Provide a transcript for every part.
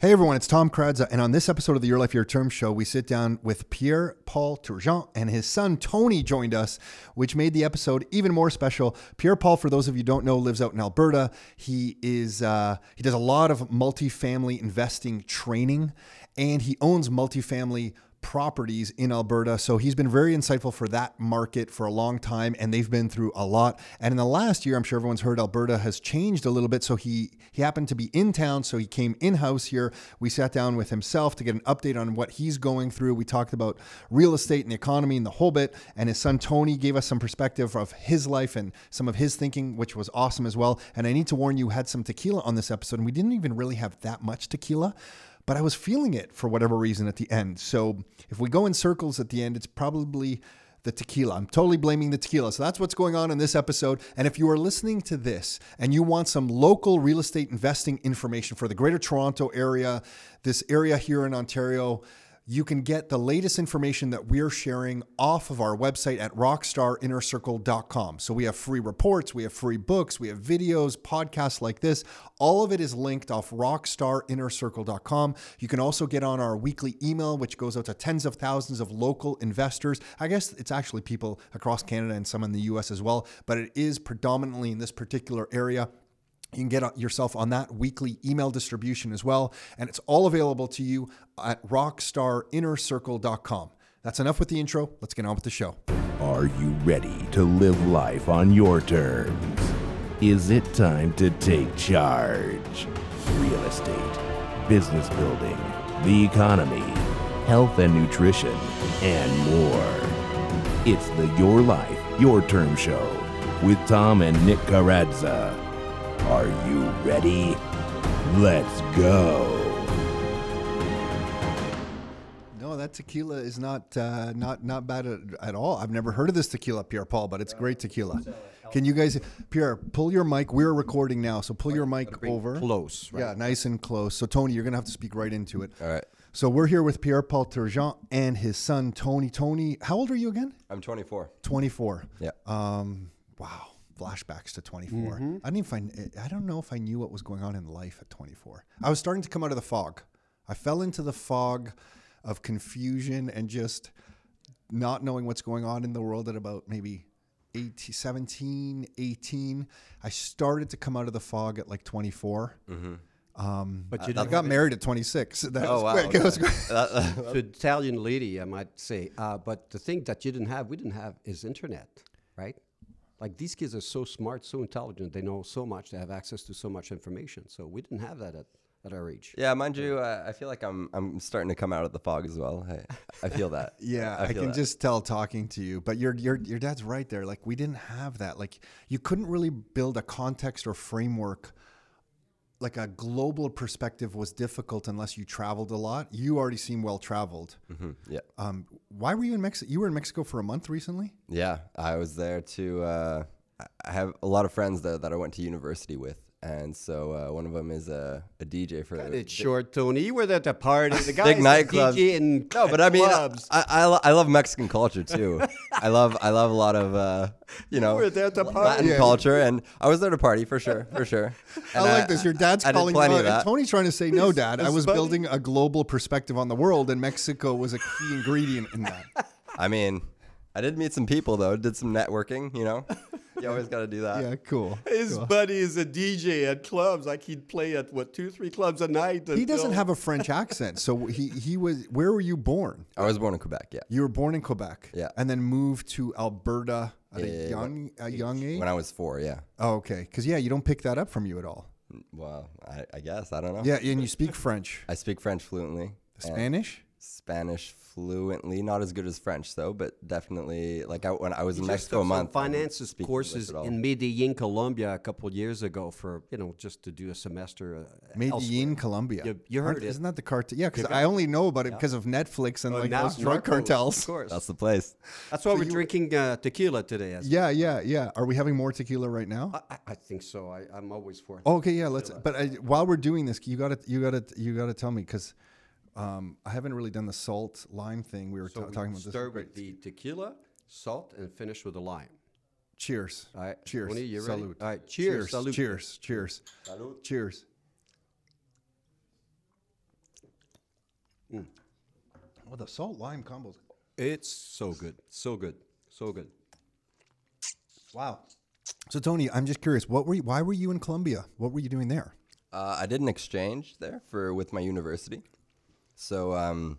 Hey everyone, it's Tom Karadza, and on this episode of the Your Life Your Terms show, we sit down with Pierre Paul Turgeon and his son Tony joined us, which made the episode even more special. Pierre Paul, for those of you don't know, lives out in Alberta. He is uh, he does a lot of multifamily investing training, and he owns multifamily properties in Alberta. So he's been very insightful for that market for a long time, and they've been through a lot. And in the last year, I'm sure everyone's heard Alberta has changed a little bit. So he he happened to be in town, so he came in house here. We sat down with himself to get an update on what he's going through. We talked about real estate and the economy and the whole bit. And his son Tony gave us some perspective of his life and some of his thinking, which was awesome as well. And I need to warn you, had some tequila on this episode, and we didn't even really have that much tequila but I was feeling it for whatever reason at the end. So if we go in circles at the end, it's probably the tequila. I'm totally blaming the tequila. So that's what's going on in this episode. And if you are listening to this and you want some local real estate investing information for the Greater Toronto area, this area here in Ontario, you can get the latest information that we're sharing off of our website at rockstarinnercircle.com. So we have free reports, we have free books, we have videos, podcasts like this. All of it is linked off rockstarinnercircle.com. You can also get on our weekly email, which goes out to tens of thousands of local investors. I guess it's actually people across Canada and some in the US as well, but it is predominantly in this particular area. You can get yourself on that weekly email distribution as well. And it's all available to you at rockstarinnercircle.com. That's enough with the intro. Let's get on with the show. Are you ready to live life on your terms? Is it time to take charge? Real estate, business building, the economy, health and nutrition, and more. It's the Your Life, Your Terms Show with Tom and Nick Karadza. Are you ready? Let's go. No, that tequila is not uh, not not bad at, at all. I've never heard of this tequila, Pierre Paul, but it's great tequila. Can you guys, Pierre, pull your mic? We're recording now, so pull your mic over. close, right? Yeah, nice and close. So Tony, you're gonna have to speak right into it. All right. So we're here with Pierre Paul Turgeon and his son Tony. Tony, how old are you again? I'm 24. 24. Yeah. Um, wow. Flashbacks to 24. I didn't even find, I don't know if I knew what was going on in life at 24. I was starting to come out of the fog. I fell into the fog of confusion and just not knowing what's going on in the world at about maybe 18, 17, 18. I started to come out of the fog at like 24. Um, But you I didn't got married at 26. That Oh, was wow, quick. It was quick. to Italian lady, I might say. Uh, but the thing that you didn't have, we didn't have, is internet, right? Like these kids are so smart, so intelligent. They know so much. They have access to so much information. So we didn't have that at, at our age. Yeah, mind you, uh, I feel like I'm I'm starting to come out of the fog as well. I, I feel that. Yeah, I, feel can that. just tell talking to you. But your your your dad's right there. Like we didn't have that. Like you couldn't really build a context or framework. Like a global perspective was difficult unless you traveled a lot. You already seem well traveled. Mhm, Yeah, Um, why were you in Mexico? You were in Mexico for a month recently. yeah. I was there to. Uh, I- I have a lot of friends there that I went to university with, and so uh, one of them is a, a DJ for. It's short, Tony. You were there at the party. The guy Big nightclubs. No, but I mean, I, clubs. I, I, lo- I love Mexican culture too. I love I love a lot of uh, you know the Latin culture, and I was there to party for sure, for sure. I like this. Your dad's I calling. plenty of. Tony's trying to say no, Dad. I was buddy- building a global perspective on the world, and Mexico was a key ingredient in that. I mean, I did meet some people though. Did some networking. You know, you always got to do that. Yeah, cool. His cool. buddy is a DJ at clubs. Like he'd play at what two, three clubs a night. He doesn't have a French accent, so he he was. Where were you born? I was born in Quebec. Yeah. You were born in Quebec, Yeah. and then moved to Alberta at a Yeah, young a young age. When I was four. Yeah. oh, okay, because yeah, you don't pick that up from you at all. Well, I, I guess I don't know. Yeah, and you speak French, I speak French fluently. and Spanish. Spanish fluently, not as good as French though, but definitely like I, when I was in He just Mexico a took some month. I didn't finances courses English at all. in Medellin, Colombia, a couple years ago for you know just to do a semester. Uh, Medellin, elsewhere. Colombia. You- you heard Aren't- it. Isn't that the cartel? Yeah, because I only know about it because of Netflix and Oh, like those drug narco, cartels. Of course. That's the place. That's why we're drinking uh, tequila today. as- Yeah, yeah, yeah. Are we having more tequila right now? I, I- I think so. I, I'm always for. Oh, okay, yeah. Let's. But I, while we're doing this, you gotta, you gotta, you gotta tell me because um, I haven't really done the salt lime thing. We were so ta- we talking about this. start with the tequila, salt, and finish with the lime. Cheers. All right, Cheers. Tony, you ready? Salute. All right, cheers. Cheers. Salute. Cheers. Cheers. Cheers. Oh, the salt lime combos. It's so good, so good, so good. Wow. So Tony, I'm just curious. What were you, why were you in Colombia? What were you doing there? Uh, I did an exchange there for with my university. So um,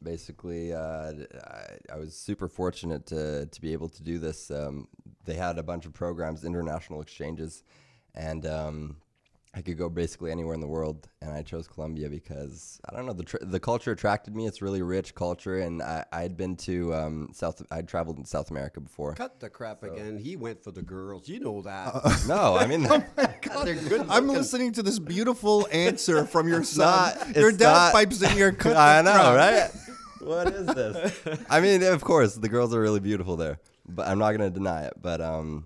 basically, uh, I, I was super fortunate to to be able to do this. Um, they had a bunch of programs, international exchanges, and um, I could go basically anywhere in the world. And I chose Colombia because I don't know the tr- the culture attracted me. It's really rich culture, and I I had been to um, South. I'd traveled in South America before. Cut the crap again. He went for the girls. You know that. No, I mean. They're good I'm looking. listening to this beautiful answer from your son. not- your it's dad pipes in your. Cut I the know, crap. right? What is this? I mean, of course, the girls are really beautiful there, but I'm not gonna deny it. But um,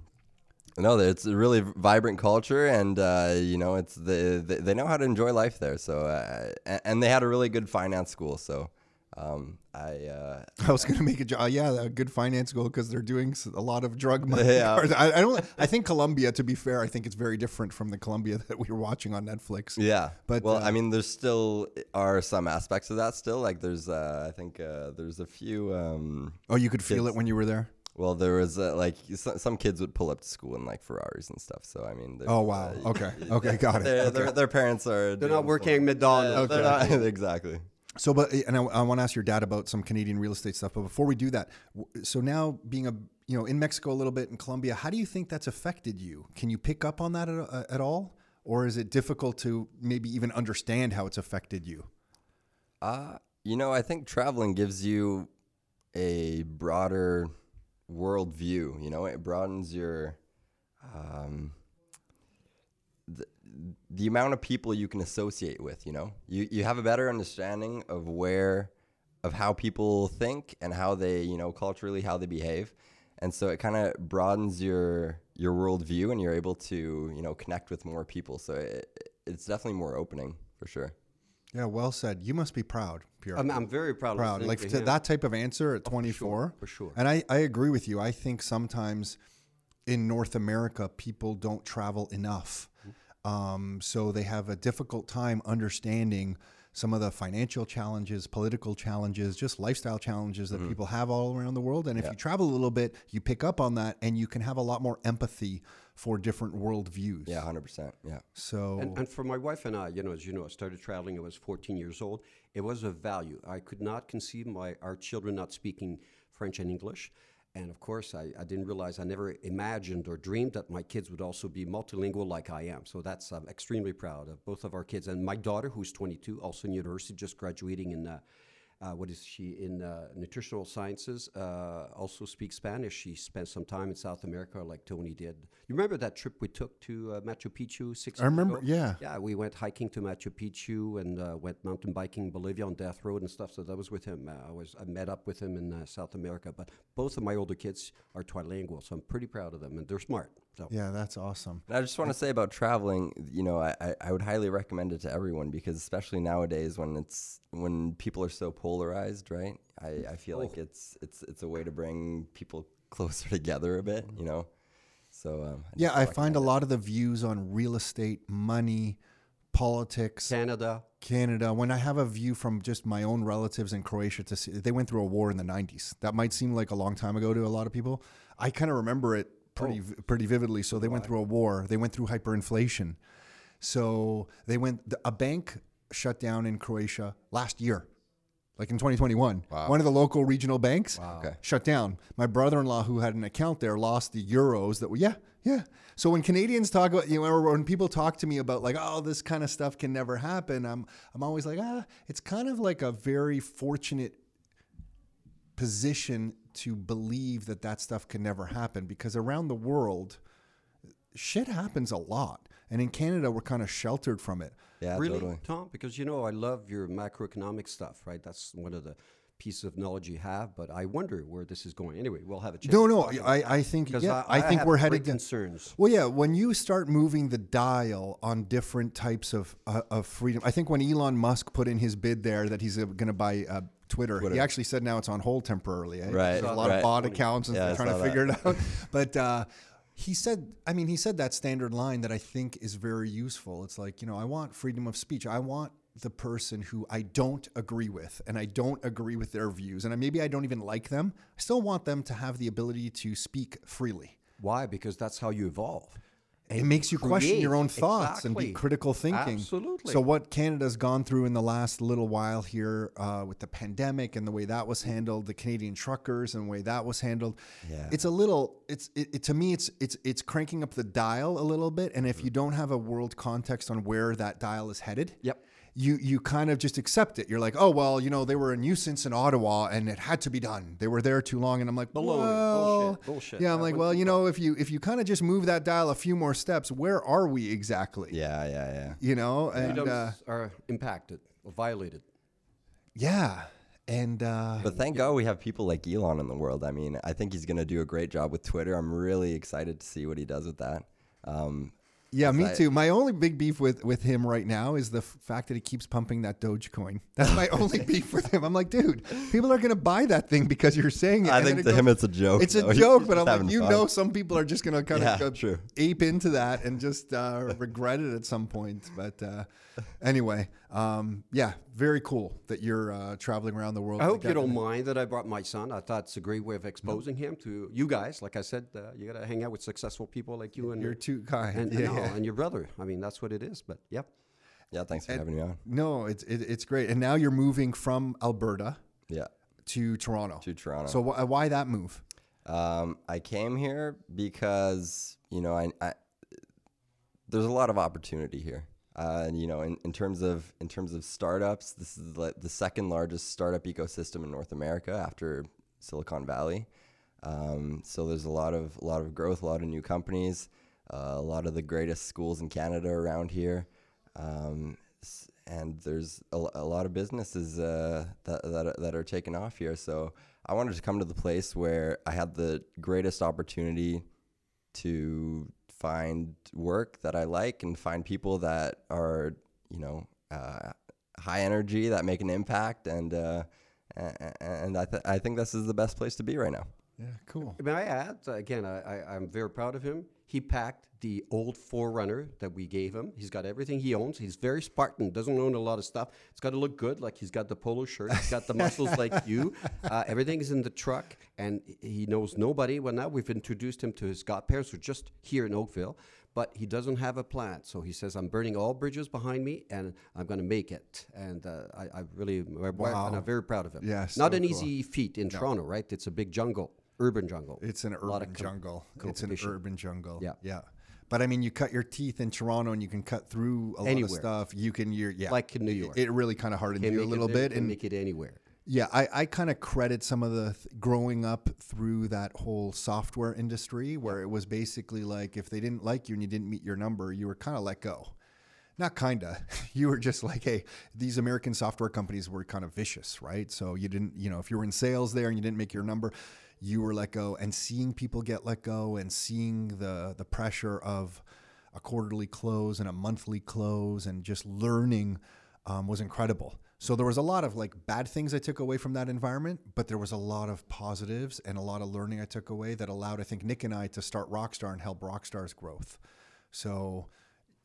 no, it's a really vibrant culture, and uh, you know, it's the, they know how to enjoy life there. So, uh, and, they had a really good finance school. So, um, I uh, I was going to make a job. Yeah, a good finance goal because they're doing a lot of drug money. Yeah. I, I don't. I think Colombia. To be fair, I think it's very different from the Colombia that we were watching on Netflix. yeah. But, well, uh, I mean, there's still are some aspects of that still. Like, there's uh, I think uh, there's a few. Um, Oh, you could feel it when you were there. Well, there was uh, like some, some kids would pull up to school in like Ferraris and stuff. So I mean, Oh wow. uh, Okay. Okay. Got it. Their, Okay. their, their parents are. They're not working some- McDonald's. They're not- exactly. So, but and I, I want to ask your dad about some Canadian real estate stuff. But before we do that, so now being a you know in Mexico a little bit in Colombia, how do you think that's affected you? Can you pick up on that at, uh, at all, or is it difficult to maybe even understand how it's affected you? Uh, you know, I think traveling gives you a broader world view. You know, it broadens your um, the, the amount of people you can associate with. You know, you you have a better understanding of where of how people think and how they you know culturally how they behave. And so it kind of broadens your your worldview, and you're able to you know connect with more people. So it, it's definitely more opening for sure. Yeah, well said. You must be proud, Pierre. I'm, I'm very proud. proud. Of Like to that type of answer at 24. for sure. And I, I agree with you. I think sometimes in North America, people don't travel enough. Um, so they have a difficult time understanding some of the financial challenges, political challenges, just lifestyle challenges that people have all around the world. And if you travel a little bit, you pick up on that and you can have a lot more empathy for different worldviews. Yeah, hundred percent. Yeah. So And, and for my wife and I, you know, as you know, I started traveling. I was 14 years old. It was a value. I could not conceive my our children not speaking French and English. And of course, I, I didn't realize, I never imagined or dreamed that my kids would also be multilingual like I am. So that's, I'm extremely proud of both of our kids. And my daughter, who's 22, also in university, just graduating in, uh, uh, what is she, in uh, nutritional sciences, uh, also speaks Spanish. She spent some time in South America like Tony did. You remember that trip we took to uh, Machu Picchu six I remember, ago? yeah. Yeah, we went hiking to Machu Picchu and uh, went mountain biking Bolivia on Death Road and stuff. So that was with him. Uh, I was I met up with him in uh, South America. But both of my older kids are trilingual, so I'm pretty proud of them, and they're smart. So yeah, that's awesome. And I just want to say about traveling, you know, I, I, I would highly recommend it to everyone because especially nowadays when it's when people are so polarized, right? I, I feel like it's it's it's a way to bring people closer together a bit, you know. So um, Yeah, I find a lot of the views on real estate, money, politics, Canada, Canada. When I have a view from just my own relatives in Croatia to see, they went through a war in the 90s. That might seem like a long time ago to a lot of people. I kind of remember it pretty Oh. pretty vividly. So they went through a war. They went through hyperinflation. So they went a bank shut down in Croatia last year. Like in 2021, one of the local regional banks Okay. shut down. My brother-in-law, who had an account there, lost the euros. That were yeah, yeah. So when Canadians talk about, you know, or when people talk to me about like, oh, this kind of stuff can never happen, I'm I'm always like, ah, it's kind of like a very fortunate position to believe that that stuff can never happen because around the world, shit happens a lot, and in Canada, we're kind of sheltered from it. Yeah, really, totally. Tom? Because you know I love your macroeconomic stuff, right? That's one of the pieces of knowledge you have. But I wonder where this is going. Anyway, we'll have a chance. No, no, I. I think yeah, I, I, think we're great headed down. concerns. Well, yeah, when you start moving the dial on different types of uh, of freedom, I think when Elon Musk put in his bid there that he's going to buy uh, Twitter, he actually said now it's on hold temporarily. Eh? Right, There's a lot right. of bot accounts and Yeah, I trying to saw figure it out. But uh, he said, I mean, he said that standard line that I think is very useful. It's like you know, I want freedom of speech. I want the person who I don't agree with and I don't agree with their views and maybe I don't even like them, I still want them to have the ability to speak freely. Why? Because that's how you evolve. It makes you question your own thoughts and be critical thinking. Absolutely. So, what Canada's gone through in the last little while here uh, with the pandemic and the way that was handled, the Canadian truckers and the way that was handled, Yeah. it's a little. It's it, it, to me, it's it's it's cranking up the dial a little bit. And if you don't have a world context on where that dial is headed, Yep. You you kind of just accept it. You're like, oh well, you know, they were a nuisance in Ottawa and it had to be done. They were there too long, and I'm like, Baloney. well, Bullshit. Bullshit. Yeah, I'm That like, well, you know, if you if you kind of just move that dial a few more steps, where are we exactly? Yeah, yeah, yeah. You know, and uh, are impacted or violated. yeah, and uh, But thank God we have people like Elon in the world. I mean, I think he's going to do a great job with Twitter. I'm really excited to see what he does with that. Um, yeah, me I- too. My only big beef with with him right now is the f- fact that he keeps pumping that Dogecoin. That's my only beef with him. I'm like, dude, people are gonna buy that thing because you're saying it. I and think it to him it's a joke. It's a though. He's joke, just but I'm like, you fun. know, some people are just gonna kind Yeah, of go true. ape into that and just uh, regret it at some point. But uh, anyway, um, yeah, very cool that you're uh, traveling around the world. I hope you don't mind that I brought my son. I thought it's a great way of exposing him to you guys. Like I said, uh, you got to hang out with successful people like you and You're too kind. and, yeah, no, yeah. and your brother. I mean, that's what it is. But yep. Yeah, thanks for having me on. No, it's it, it's great. And now you're moving from Alberta Yeah, to Toronto. to Toronto. So wh- why that move? Um, I came here because you know I, I there's a lot of opportunity here. Uh, you know, in, in terms of in terms of startups, this is like the second largest startup ecosystem in North America after Silicon Valley. Um, so there's a lot of a lot of growth, a lot of new companies, uh, a lot of the greatest schools in Canada around here, um, and there's a, a lot of businesses uh, that, that that are taking off here. So I wanted to come to the place where I had the greatest opportunity to find work that I like and find people that are, you know, uh, high energy that make an impact, and uh, a- a- and I, th- I think this is the best place to be right now. Yeah, cool. May I add again? I, I, I'm very proud of him. He packed the old 4Runner that we gave him. He's got everything he owns. He's very Spartan. Doesn't own a lot of stuff. It's got to look good. Like he's got the polo shirt. He's got the muscles like you. Uh, everything is in the truck, and he knows nobody. Well, now we've introduced him to his godparents, who are just here in Oakville. But he doesn't have a plan, so he says, "I'm burning all bridges behind me, and I'm going to make it." And uh, I, I really, my wife and I'm very proud of him. Yeah, not so an cool. easy feat in Toronto, right? It's a big jungle, urban jungle. It's an urban jungle. It's an urban jungle. Yeah. yeah. But I mean, you cut your teeth in Toronto, and you can cut through a lot of stuff. You can, you're, yeah, Like in New York. It really kind of hardens you a little bit, and make it anywhere. Yeah, I, I kind of credit some of the th- growing up through that whole software industry where it was basically like if they didn't like you and you didn't meet your number, you were kind of let go. Not kind of. You were just like, hey, these American software companies were kind of vicious, right? So you didn't, you know, if you were in sales there and you didn't make your number, you were let go. And seeing people get let go and seeing the the pressure of a quarterly close and a monthly close and just learning um, was incredible. So there was a lot of like bad things I took away from that environment, but there was a lot of positives and a lot of learning I took away that allowed, I think, Nick and I to start Rockstar and help Rockstar's growth. So,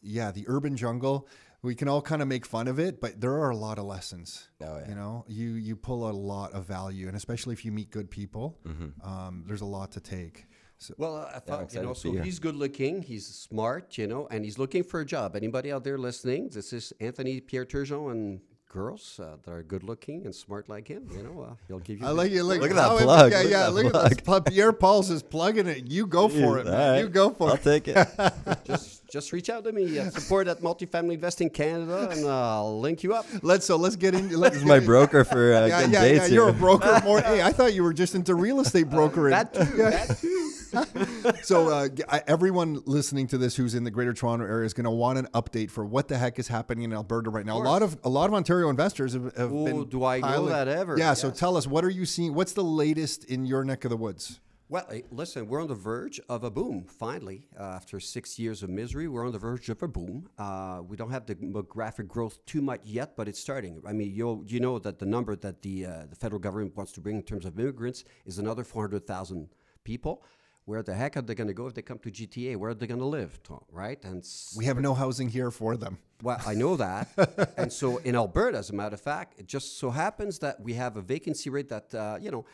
yeah, the urban jungle, we can all kind of make fun of it, but there are a lot of lessons. Oh, yeah. You know, you you pull a lot of value, and especially if you meet good people, um, there's a lot to take. So, Well, uh, I thought, you know, so be he's good looking, he's smart, you know, and he's looking for a job. Anybody out there listening? This is Anthony Pierre Turgeon and girls uh, that are good looking and smart like him, you know, uh, he'll give you. I like you. Look, Look at that how it- plug. Yeah, Look at yeah. that Look at this. Pierre Paul's is plugging it. You go for it, man. All right. You go for it. I'll take it. just, just reach out to me at support at Multifamily Investing Canada and uh, I'll link you up. Let's so let's get into. Let's this is my broker for uh, Yeah, getting yeah, yeah. dates You're a broker more. hey, I thought you were just into real estate brokering. That too, that too. so uh, everyone listening to this who's in the Greater Toronto area is going to want an update for what the heck is happening in Alberta right now. A lot of a lot of Ontario investors have, have Oh, been. do I know that ever? Yeah. So tell us, what are you seeing? What's the latest in your neck of the woods? Well, hey, listen, we're on the verge of a boom. Finally, uh, after six years of misery, we're on the verge of a boom. Uh, we don't have the demographic growth too much yet, but it's starting. I mean, you you know that the number that the uh, the federal government wants to bring in terms of immigrants is another four hundred thousand people. where the heck are they going to go if they come to GTA? Where are they going to live, Tom? Right? And We have no housing here for them. well, I know that. and so in Alberta, as a matter of fact, it just so happens that we have a vacancy rate that, uh, you know,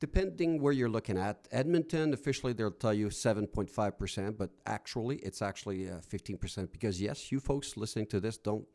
depending where you're looking at, Edmonton, officially they'll tell you 7.5%, but actually it's actually uh, 15% because, yes, you folks listening to this don't.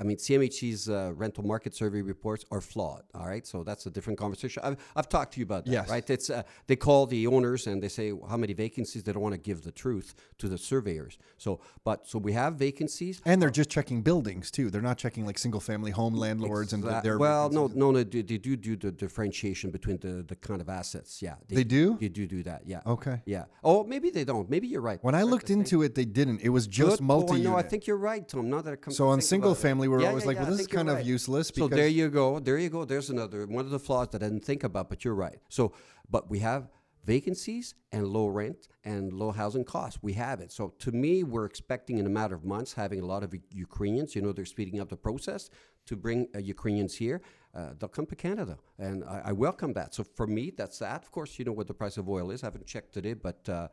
I mean, CMHC's uh, rental market survey reports are flawed. All right, so that's a different conversation. I've, I've talked to you about that, Yes. right? It's uh, they call the owners and they say how many vacancies. They don't want to give the truth to the surveyors. So, but so we have vacancies. And they're just checking buildings too. They're not checking like single family home landlords and their well, no, no, no. They, they do do the differentiation between the, the kind of assets. Yeah, They do? They do do that. Yeah. Okay. Yeah. Oh, maybe they don't. Maybe you're right. When I looked into it, they didn't. It was just multi. Oh, I. I think you're right, Tom. Now that it comes So on single family, we're Yeah, always yeah, like, well, this is kind of useless So there you go. There you go. There's another one of the flaws that I didn't think about, but you're right. So, but we have vacancies and low rent and low housing costs. We have it. So to me, we're expecting in a matter of months having a lot of Ukrainians. You know, they're speeding up the process to bring uh, Ukrainians here. Uh, they'll come to Canada, and I, I welcome that. So for me, that's that. Of course, you know what the price of oil is. I haven't checked today, but. Uh,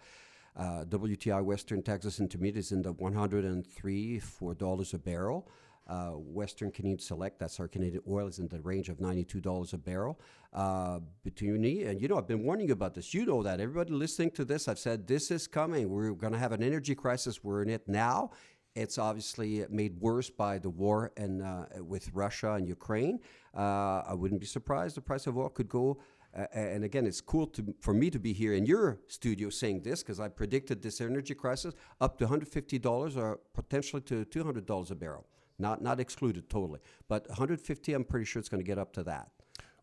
uh, WTI Western Texas Intermediate is in the 103 four dollars a barrel. Uh, Western Canadian Select, that's our Canadian oil, is in the range of $92 a barrel. Uh, between me and you know, I've been warning you about this. You know that. Everybody listening to this, I've said this is coming. We're going to have an energy crisis. We're in it now. It's obviously made worse by the war and uh, with Russia and Ukraine. Uh, I wouldn't be surprised the price of oil could go uh, and again, it's cool to, for me to be here in your studio saying this because I predicted this energy crisis up to $150 or potentially to $200 a barrel. Not, not excluded totally, but 150. I'm pretty sure it's going to get up to that.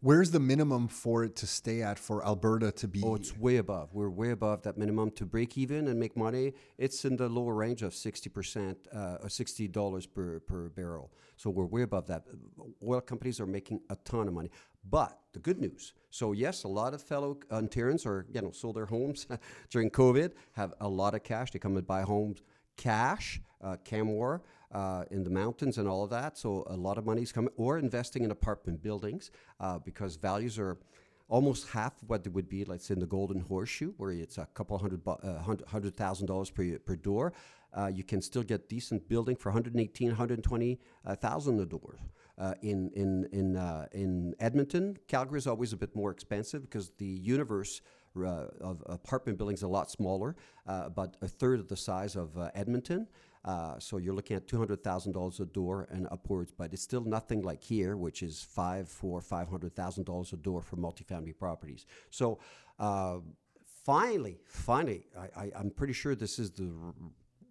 Where's the minimum for it to stay at for Alberta to be? Oh, it's way above. We're way above that minimum to break even and make money. It's in the lower range of 60% uh, or $60 per, per barrel. So we're way above that. Oil companies are making a ton of money. But the good news, so yes, a lot of fellow Ontarians are, you know, sold their homes during COVID, have a lot of cash. They come and buy homes cash, uh, Canmore, uh, in the mountains and all of that. So a lot of money is coming, or investing in apartment buildings uh, because values are almost half what they would be, let's say, in the Golden Horseshoe, where it's a couple hundred uh, hundred hundred thousand dollars per per door. Uh, you can still get decent building for 118, 120 uh, a door. Uh, in in in uh, in Edmonton, Calgary is always a bit more expensive because the universe uh, of apartment buildings a lot smaller, about a third of the size of Edmonton. Uh, so you're looking at two hundred thousand dollars a door and upwards, but it's still nothing like here, which is five, four, five hundred thousand dollars a door for multifamily properties. So uh, finally, finally, I, I'm pretty sure this is the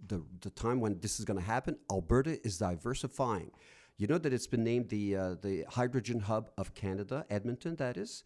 the, the time when this is going to happen. Alberta is diversifying. You know that it's been named the uh, the hydrogen hub of Canada, Edmonton. That is.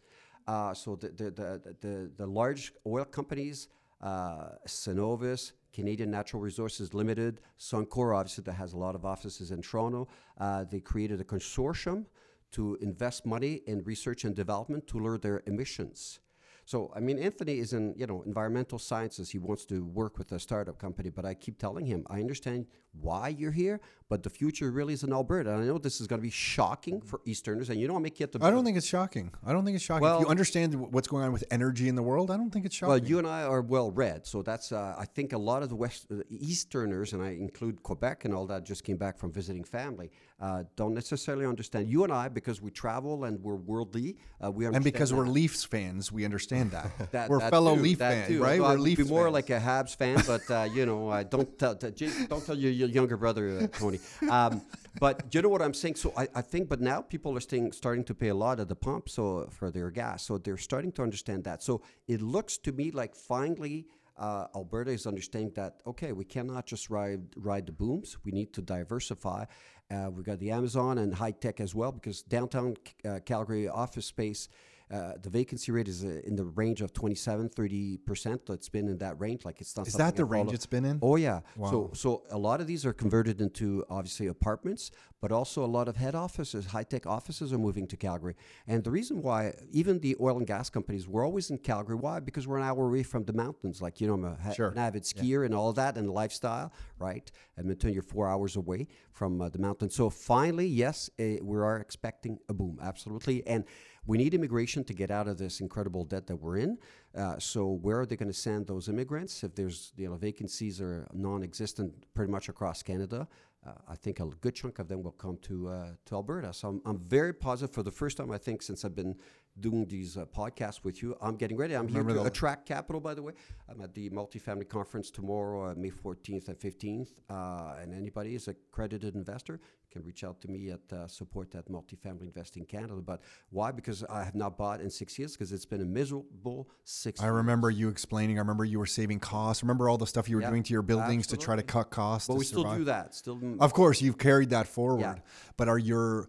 Uh, so the the, the the the large oil companies, uh, Cenovus, Canadian Natural Resources Limited, Suncor, obviously that has a lot of offices in Toronto. Uh, they created a consortium to invest money in research and development to lower their emissions. So, I mean, Anthony is in, you know, environmental sciences. He wants to work with a startup company, but I keep telling him, I understand why you're here, but the future really is in Alberta. And I know this is going to be shocking for Easterners, and you don't make it the I don't think it's shocking. I don't think it's shocking. if you understand what's going on with energy in the world, I don't think it's shocking. Well, you and I are well read, so that's. Uh, I think a lot of the West uh, Easterners, and I include Quebec and all that, just came back from visiting family, uh, don't necessarily understand. You and I, because we travel and we're worldly, uh, we understand and because we're that. Leafs fans, we understand that. That- we're that fellow too, Leaf fans, too. right? Well, we're Leafs be more fans. like a Habs fan, but uh, you know, I don't tell, don't tell your, your younger brother, uh, Tony. Um, but you know what I'm saying. So I, I think, but now people are staying, starting to pay a lot at the pump, so for their gas. So they're starting to understand that. So it looks to me like finally. Uh, Alberta is understanding that okay, we cannot just ride ride the booms. We need to diversify. Uh, we've got the Amazon and high tech as well because downtown uh, Calgary office space uh, the vacancy rate is uh, in the range of 27, 30%. It's been in that range. Like it's not Is that the range it's been in? Oh, yeah. Wow. So, so a lot of these are converted into obviously apartments, but also a lot of head offices, high tech offices are moving to Calgary. And the reason why, even the oil and gas companies, we're always in Calgary. Why? Because we're an hour away from the mountains. Like, you know, I'm a, ha- Sure. an avid skier and all that and lifestyle, right? Edmonton, you're four hours away from uh, the mountain. So finally, yes, uh, we are expecting a boom, absolutely. And We need immigration to get out of this incredible debt that we're in. Uh, so where are they going to send those immigrants if there's you know vacancies are non-existent pretty much across Canada? Uh, I think a good chunk of them will come to uh, to Alberta. So I'm, I'm very positive for the first time I think since I've been doing these uh, podcasts with you. I'm getting ready. I'm Remember here to the- attract capital. By the way, I'm at the multifamily conference tomorrow, uh, May 14th and 15th. Uh, and anybody is a accredited investor can reach out to me at uh, support at multifamily investing Canada. But why? Because I have not bought in six years because it's been a miserable six. I years. remember you explaining. I remember you were saving costs. Remember all the stuff you were Yeah, doing to your buildings to try to cut costs. But we still do that. Still, Of course, you've carried that forward. Yeah. But are your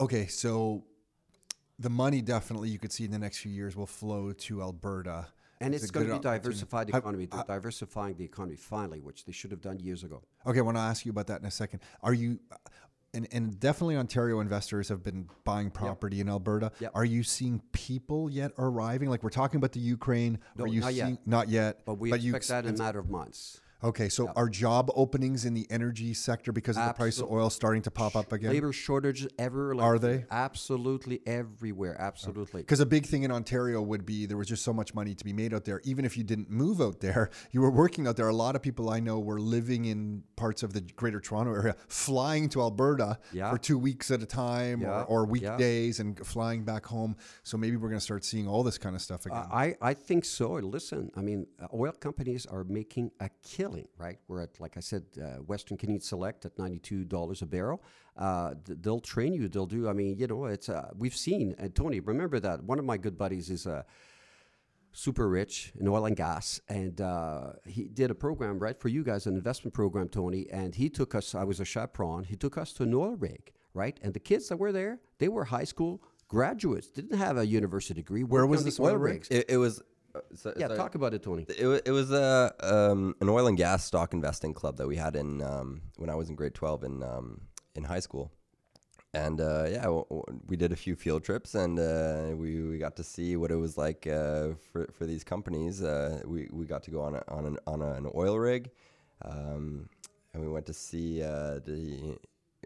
okay? So the money definitely you could see in the next few years will flow to Alberta, and It's it's going to be diversified economy. They're diversifying the economy finally, which they should have done years ago. Okay, I want to ask you about that in a second. Are you, and, and definitely Ontario investors have been buying property in Alberta. Yep. Are you seeing people yet arriving? Like we're talking about the Ukraine. No, are you not yet. not yet? But we you expect that in a matter of months. Okay, so are job openings in the energy sector because of the price of oil starting to pop up again? Labor shortages ever. Like, Are they? Absolutely everywhere. Absolutely. Because a big thing in Ontario would be there was just so much money to be made out there. Even if you didn't move out there, you were working out there. A lot of people I know were living in parts of the Greater Toronto area, flying to Alberta Yeah. for two weeks at a time Yeah, or, or yeah. weekdays and flying back home. So maybe we're going to start seeing all this kind of stuff again. Uh, I, I think so. Listen, I mean, uh, oil companies are making a right? We're at, like I said, uh, Western Canadian Select at $92 a barrel. Uh, th- they'll train you. They'll do, I mean, you know, it's, uh, we've seen, and Tony, remember that one of my good buddies is, uh, super rich in oil and gas, and uh, he did a program right for you guys, an investment program, Tony. And he took us. I was a chaperone. He took us to an oil rig, right? And the kids that were there, they were high school graduates, didn't have a university degree. Where was this oil rig? It, it was. Uh, so, Yeah, sorry. talk about it, Tony. It, it was a um, an oil and gas stock investing club that we had in um, when I was in grade twelve in um, in high school, and uh, yeah, w- w- we did a few field trips and uh, we, we got to see what it was like uh, for for these companies. Uh, we we got to go on a, on an on a, an oil rig, um, and we went to see uh, the.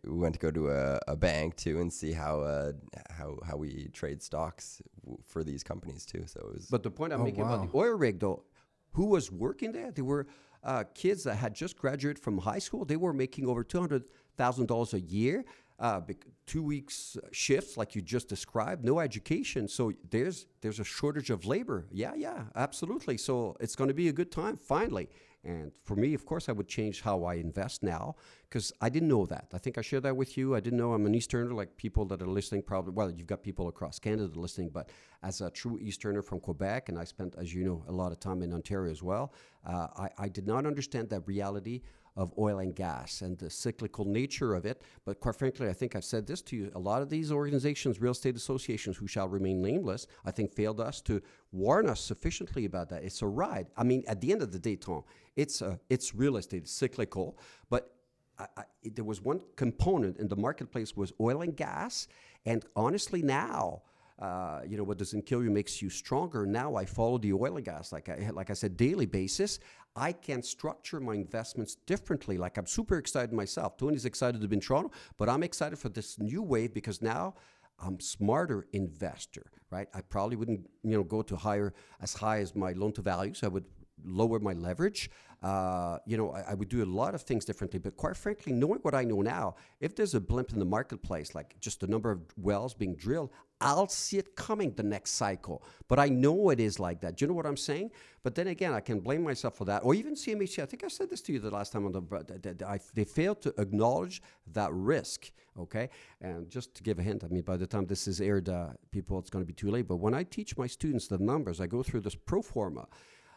We went to go to a, a bank too and see how uh, how how we trade stocks w- for these companies too. So it was But the point I'm Oh, making about the oil rig, though, who was working there? They were uh, kids that had just graduated from high school. They were making over two hundred thousand dollars a year. Uh, bec- two weeks uh, shifts, like you just described, no education. So there's there's a shortage of labor. Yeah, yeah, absolutely. So it's going to be a good time finally. And for me, of course, I would change how I invest now because I didn't know that. I think I shared that with you. I didn't know I'm an Easterner, like people that are listening probably. Well, you've got people across Canada listening, but as a true Easterner from Quebec, and I spent, as you know, a lot of time in Ontario as well, uh, I, I did not understand that reality of oil and gas and the cyclical nature of it. But quite frankly, I think I've said this to you. A lot of these organizations, real estate associations, who shall remain nameless, I think failed us to warn us sufficiently about that. It's a ride. I mean, at the end of the day, Tom, it's a, it's real estate, it's cyclical, but I, I, there was one component in the marketplace was oil and gas, and honestly now. Uh, you know what doesn't kill you makes you stronger. Now I follow the oil and gas, like I like I said, daily basis. I can structure my investments differently. Like I'm super excited myself. Tony's excited to be in Toronto, but I'm excited for this new wave because now I'm smarter investor, right? I probably wouldn't, you know, go to higher as high as my loan to value. So I would lower my leverage. Uh, you know, I, I would do a lot of things differently. But quite frankly, knowing what I know now, if there's a blimp in the marketplace, like just the number of wells being drilled, I'll see it coming the next cycle. But I know it is like that. Do you know what I'm saying? But then again, I can blame myself for that. Or even CMHC. I think I said this to you the last time on the. that- that I, they failed to acknowledge that risk. Okay, and just to give a hint, I mean, by the time this is aired, uh, people, it's going to be too late. But when I teach my students the numbers, I go through this pro forma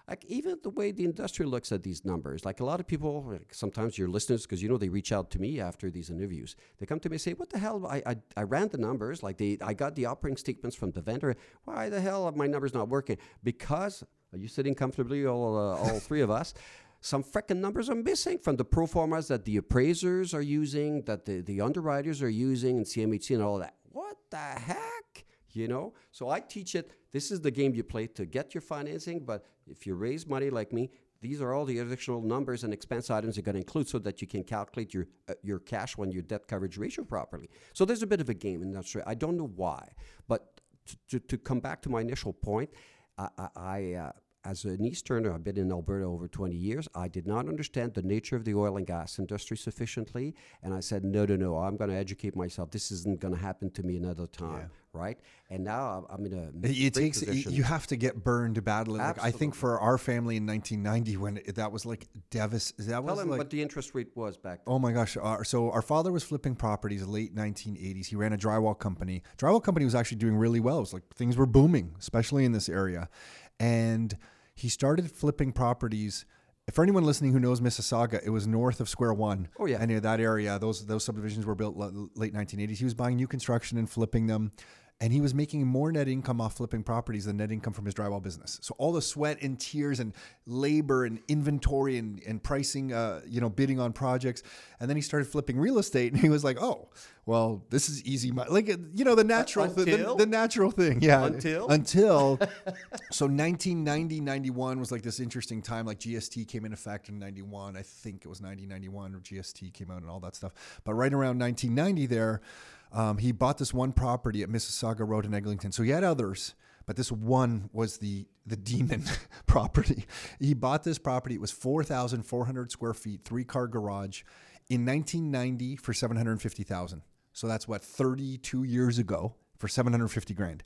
like even the way the industry looks at these numbers like a lot of people like sometimes your listeners because you know they reach out to me after these interviews they come to me and say what the hell? I, I, I ran the numbers like they i got the operating statements from the vendor. Why the hell are my numbers not working? Because are you sitting comfortably all uh, all three of us? Some freaking numbers are missing from the pro formas that the appraisers are using that the, the underwriters are using and cmhc and all that. What the heck you know? So i teach it. This is the game you play to get your financing but if you raise money like me these are all the additional numbers and expense items you're going to include so that you can calculate your uh, your cash when your debt coverage ratio properly. So there's a bit of a game in that i don't know why but to, to, to come back to my initial point, I, I, uh, as an Easterner, I've been in Alberta over 20 years. I did not understand the nature of the oil and gas industry sufficiently. And I said, no, no, no, I'm going to educate myself. This isn't going to happen to me another time. Right. And now I'm in a It, takes position. you have to get burned badly. Like I think for our family in 1990, when it, that was like devastating. That Tell was him like what the interest rate was back then. Oh my gosh! Uh, so our father was flipping properties late 1980s. He ran a drywall company. Drywall company was actually doing really well. It was like things were booming, especially in this area, and he started flipping properties. For anyone listening who knows Mississauga, it was north of Square One. Oh, yeah. and in that area, those those subdivisions were built late 1980s. He was buying new construction and flipping them. And he was making more net income off flipping properties than net income from his drywall business. So all the sweat and tears and labor and inventory and, and pricing, uh, you know, bidding on projects. And then he started flipping real estate and he was like, oh, well, this is easy. mo- Like, you know, the natural, thi- the, the natural thing. Yeah. Until? Until. so 1990, 91 was like this interesting time. Like GST came in effect in 91. I think it was 90, 91 or GST came out and all that stuff. But right around 1990 there, um, he bought this one property at Mississauga Road in Eglinton. So he had others, but this one was the the demon property. He bought this property. It was 4,400 square feet, three car garage in 1990 for 750,000. So that's what 32 years ago for 750 grand.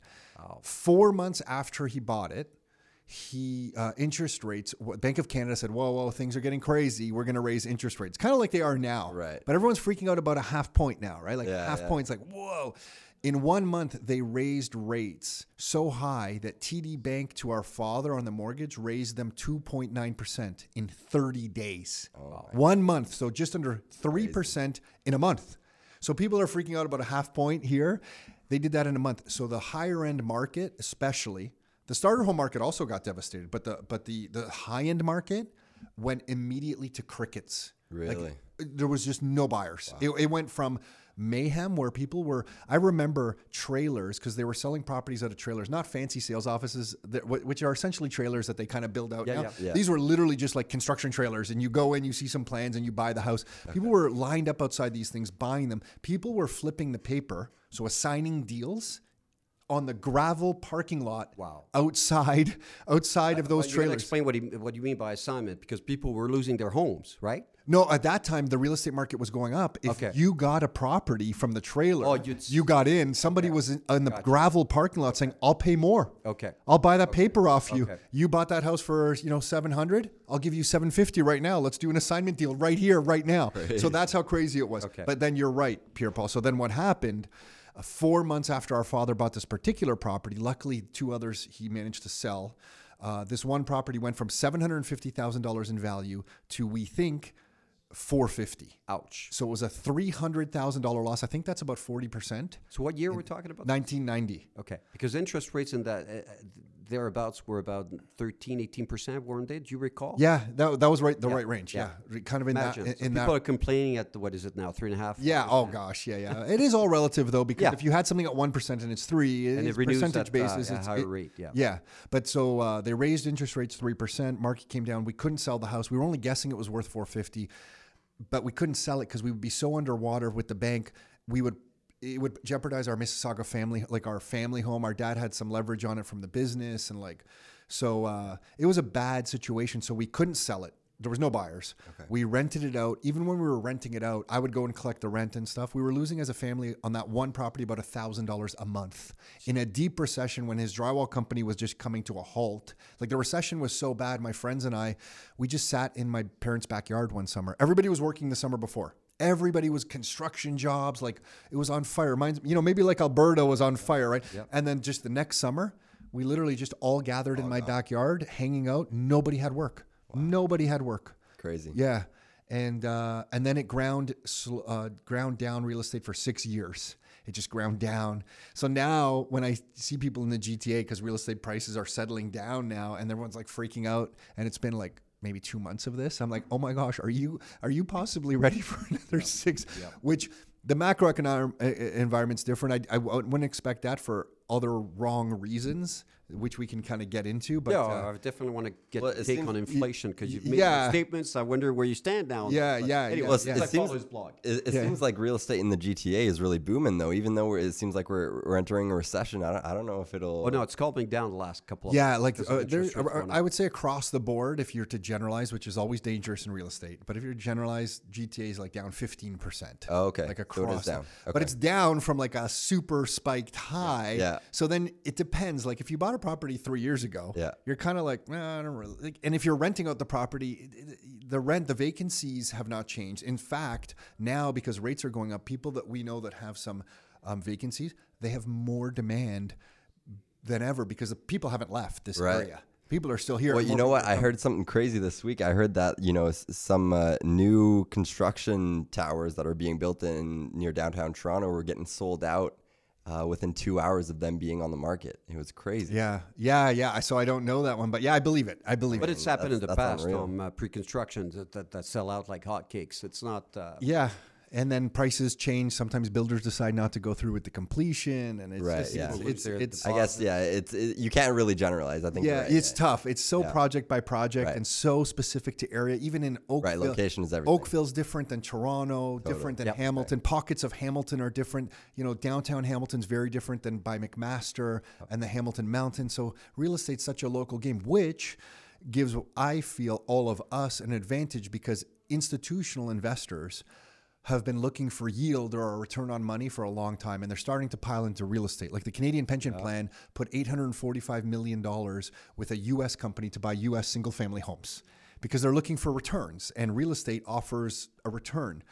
Four months after he bought it, he uh, interest rates. Bank of Canada said, "Whoa, whoa, things are getting crazy. We're going to raise interest rates, kind of like they are now." Right. But everyone's freaking out about a half point now, right? Like Yeah, half yeah. points, like whoa. In one month, they raised rates so high that TD Bank to our father on the mortgage raised them 2.9% in 30 days. one month. So just under 3% in a month. So people are freaking out about a half point here. They did that in a month. So the higher end market, especially, the starter home market also got devastated, but the but the the high end market went immediately to crickets. Like, Really? there was just no buyers. It, it went from mayhem where people were. I remember trailers because they were selling properties out of trailers, not fancy sales offices, that, which are essentially trailers that they kind of build out. Yeah, now. yeah. Yeah. These were literally just like construction trailers, and you go in, you see some plans, and you buy the house. People were lined up outside these things, buying them. People were flipping the paper, so assigning deals on the gravel parking lot. Wow. Outside, outside of those Well, trailers. Explain what, he, what you mean by assignment, because people were losing their homes, right? No, at that time the real estate market was going up. If Okay. you got a property from the trailer, Oh, you got in. Somebody was in, in the gravel parking lot saying, "I'll pay more. Okay. I'll buy that paper off you. Okay. You bought that house for you know seven hundred. I'll give you seven fifty right now. Let's do an assignment deal right here, right now. So that's how crazy it was. Okay. But then you're right, Pierre Paul. So then what happened? Uh, four months after our father bought this particular property, luckily two others he managed to sell. Uh, this one property went from seven hundred and fifty thousand dollars in value to we think four fifty. Ouch. So it was a three hundred thousand dollar loss. I think that's about forty percent. So what year we're we talking about? Nineteen ninety. Okay, because interest rates in that uh, uh, thereabouts were about 13, 18 percent, weren't they? Do you recall? Yeah, that, that was right the Yeah, right range. Yeah, yeah. kind of in Imagine. that So in, in people that are complaining at the, what is it now, three and a half? Yeah. Oh gosh. Yeah. Yeah. It is all relative though, because Yeah. if you had something at one percent and it's three, And it it's renews percentage at, uh, basis. a it's higher it- rate, yeah. Yeah. But so uh, they raised interest rates three percent. Market came down. We couldn't sell the house. We were only guessing it was worth four fifty, but we couldn't sell it because we would be so underwater with the bank. We would. It would jeopardize our Mississauga family, like our family home. Our dad had some leverage on it from the business, and like, so uh, it was a bad situation. So we couldn't sell it. There was no buyers. We rented it out. Even when we were renting it out, I would go and collect the rent and stuff. We were losing as a family on that one property about a thousand dollars a month. In a deep recession, when his drywall company was just coming to a halt, like the recession was so bad, my friends and I, we just sat in my parents' backyard one summer. Everybody was working the summer before. Everybody was construction jobs, like it was on fire. Mine's, you know, maybe like Alberta was on fire, right? And then just the next summer, we literally just all gathered in my backyard, hanging out. Nobody had work. Nobody had work. Crazy. Yeah, and uh, and then it ground uh, ground down real estate for six years. It just ground down. So now when I see people in the GTA, because real estate prices are settling down now, and everyone's like freaking out, and it's been like maybe two months of this. I'm like, oh my gosh, are you are you possibly ready for another six? Which the macroeconomic environment's different. I, I wouldn't expect that for other wrong reasons, which we can kind of get into. But yeah, uh, I definitely want to get Well, take on inflation because you've made yeah. statements. I wonder where you stand now. Yeah. But yeah, Anyway, yeah, Well, yeah. I it seems blog. It, it Yeah. seems like real estate in the GTA is really booming, though. Even though it seems like we're, we're entering a recession, I don't, I don't know if it'll. Oh no, it's calming down the last couple of yeah, months like uh, there, uh, I would say across the board, if you're to generalize, which is always dangerous in real estate, but if you're to generalize, GTA is like down 15%. Oh, okay. Like So it across. is. But it's down from like a super spiked high. Yeah. So then it depends. Like if you bought a property three years ago, Yeah. you're kind of like, nah, I don't really. Like, and if you're renting out the property, the rent, the vacancies have not changed. In fact, now because rates are going up, people that we know that have some um, vacancies, they have more demand than ever because the people haven't left this Right. area. People are still here. Well, you know what? I heard something crazy this week. I heard that you know some uh, new construction towers that are being built in near downtown Toronto were getting sold out uh, within two hours of them being on the market. It was crazy. Yeah, yeah, yeah. So I don't know that one, but yeah, I believe it. I believe But it. But it's happened in the past, unreal. um, uh, pre-constructions that, that, that sell out like hotcakes. It's not. Uh, Yeah. And then prices change. Sometimes builders decide not to go through with the completion, and it's Right, just, yeah. it's, it's, it's I guess yeah. It's it, you can't really generalize. I think. yeah, right, it's tough. It's so Yeah. project by project Right. and so specific to area. Even in Oakville, Right, location is everything. Oakville's different than Toronto, different than Yep. Hamilton. Pockets of Hamilton are different. You know, downtown Hamilton's very different than by McMaster and the Hamilton Mountains. So real estate's such a local game, which gives I feel all of us an advantage because institutional investors have been looking for yield or a return on money for a long time and they're starting to pile into real estate. Like the Canadian pension plan put $845 million with a US company to buy US single family homes because they're looking for returns and real estate offers a return.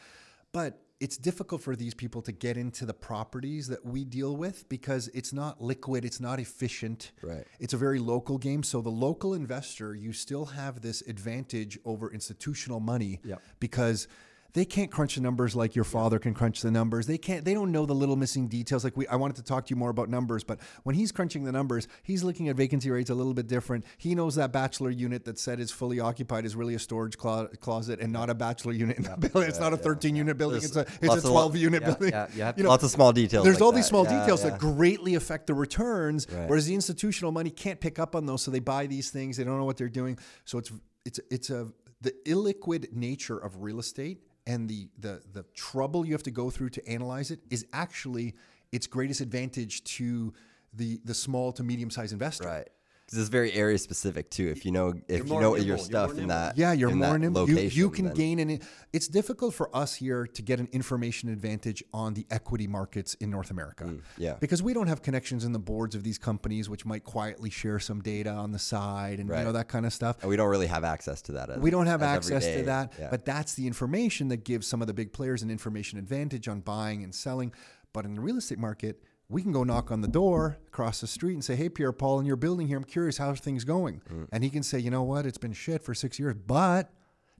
But it's difficult for these people to get into the properties that we deal with because it's not liquid, it's not efficient. Right. It's a very local game. So the local investor, you still have this advantage over institutional money Yep. because they can't crunch the numbers like your father can crunch the numbers. They can't. They don't know the little missing details. Like we, I wanted to talk to you more about numbers, but when he's crunching the numbers, he's looking at vacancy rates a little bit different. He knows that bachelor unit that said is fully occupied is really a storage clo- closet and not a bachelor unit in the building. It's not a 13 unit building. There's it's a it's a of 12 unit Yeah, building. yeah, you have to- Lots of small details. There's like all that. these small details that greatly affect the returns, Right. whereas the institutional money can't pick up on those, so they buy these things. They don't know what they're doing. So it's it's it's a the illiquid nature of real estate and the the the trouble you have to go through to analyze it is actually its greatest advantage to the the small to medium sized investor. Right. Because it's very area specific too. If you know if you know nimble, your stuff in that Yeah, you're more that nimble. You, location, you can then- gain an. It's difficult for us here to get an information advantage on the equity markets in North America. Mm, yeah. because we don't have connections in the boards of these companies, which might quietly share some data on the side and you know that kind of stuff. And we don't really have access to that. As, We don't have as access to that, Yeah. but that's the information that gives some of the big players an information advantage on buying and selling. But in the real estate market, we can go knock on the door across the street and say, "Hey, Pierre Paul, in your building here, I'm curious how's things going." Mm. And he can say, "You know what? It's been shit for six years, but."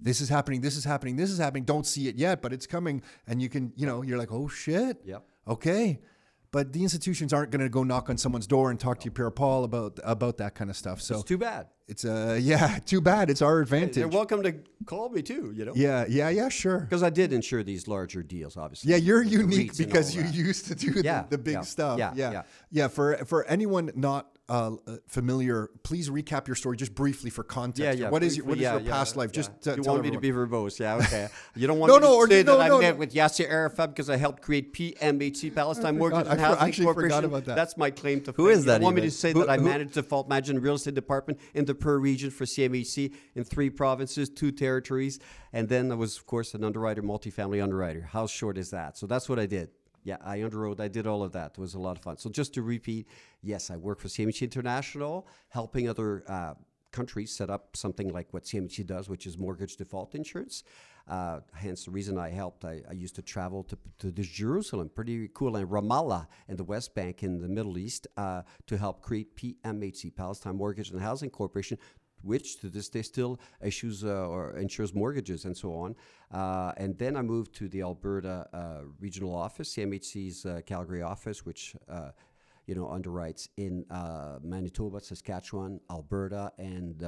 This is happening. This is happening. This is happening. Don't see it yet, but it's coming. And you can, you know, you're like, oh shit. Yep. Okay. But the institutions aren't going to go knock on someone's door and talk to you, Pierre Paul, about about that kind of stuff. So It's too bad. it's uh yeah, too bad. It's our advantage. They're welcome to call me too. You know. Yeah, yeah, yeah, sure. Because I did insure these larger deals, obviously. Yeah, you're unique because you that. used to do the- the, big yeah, stuff. yeah, Yeah, yeah. yeah. For for anyone not uh, uh, familiar, please recap your story just briefly for context. Yeah, yeah. What is your, what is briefly, your yeah, past yeah, life? yeah. Just you uh, tell want me to be verbose? Yeah, okay. You don't want No, me no, to or- say no, that no, I met with Yasser Arafat because I helped create PMHC Palestine Mortgage I and for- Housing actually forgot Corporation. about that. That's my claim to fame. is You that don't want me to say Who- that I who- managed default management real estate department in the per region for CMHC in three provinces, two territories, and then I was of course an underwriter, multifamily underwriter. How short is that? So that's what I did. Yeah, I underwrote. I did all of that. It was a lot of fun. So just to repeat, yes, I work for CMHC International, helping other uh, countries set up something like what CMHC does, which is mortgage default insurance. Uh, hence the reason I helped. I, I used to travel to, to Jerusalem, pretty cool, and Ramallah in the West Bank in the Middle East uh, to help create PMHC, Palestine Mortgage and Housing Corporation, which to this day still issues uh, or insures mortgages and so on. Uh, and then I moved to the Alberta uh, regional office, CMHC's uh, Calgary office, which uh, you know underwrites in uh, Manitoba, Saskatchewan, Alberta, and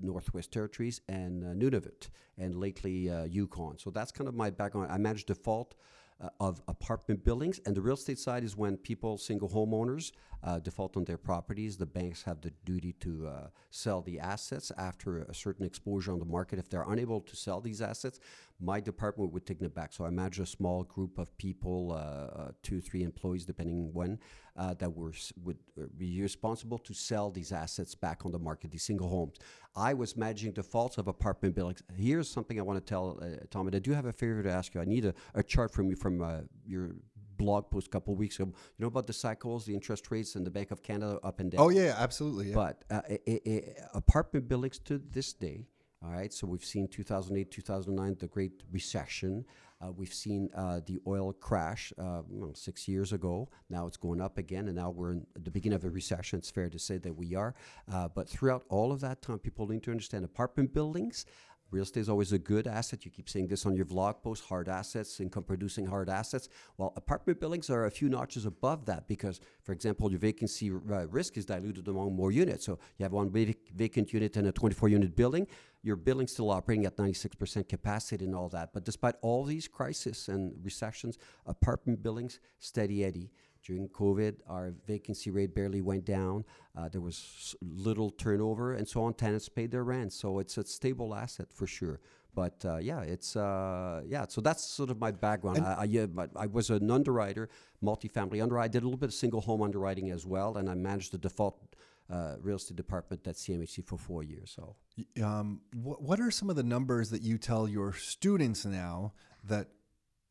Northwest Territories, and Nunavut, and lately Yukon. So that's kind of my background. I manage default. Uh, of apartment buildings. And the real estate side is when people, single homeowners, uh, default on their properties. The banks have the duty to uh, sell the assets after a certain exposure on the market. If they're unable to sell these assets, my department would take them back. So I imagine a small group of people, uh, uh, two, three employees, depending on when, uh, that were would uh, be responsible to sell these assets back on the market, these single homes. I was managing defaults of apartment buildings. Here's something I want to tell uh, Tom, and I do have a favor to ask you. I need a, a chart from you from uh, your blog post a couple of weeks ago. You know about the cycles, the interest rates, and the Bank of Canada up and down. Oh yeah, absolutely. Yeah. But uh, i i i apartment buildings to this day, all right. So we've seen 2008, 2009, the Great Recession. Uh, we've seen uh, the oil crash uh, six years ago. Now it's going up again, and now we're in the beginning of a recession. It's fair to say that we are. Uh, but throughout all of that time, people need to understand apartment buildings. Real estate is always a good asset. You keep saying this on your vlog post hard assets, income producing hard assets. Well, apartment buildings are a few notches above that because, for example, your vacancy uh, risk is diluted among more units. So you have one vac- vacant unit in a 24 unit building, your building's still operating at 96% capacity and all that. But despite all these crises and recessions, apartment buildings, steady eddy. During COVID, our vacancy rate barely went down. Uh, there was little turnover, and so on. Tenants paid their rent, so it's a stable asset for sure. But uh, yeah, it's uh, yeah. So that's sort of my background. I, I, yeah, but I was an underwriter, multifamily underwriter. I did a little bit of single home underwriting as well, and I managed the default uh, real estate department at CMHC for four years. So um, what, what are some of the numbers that you tell your students now that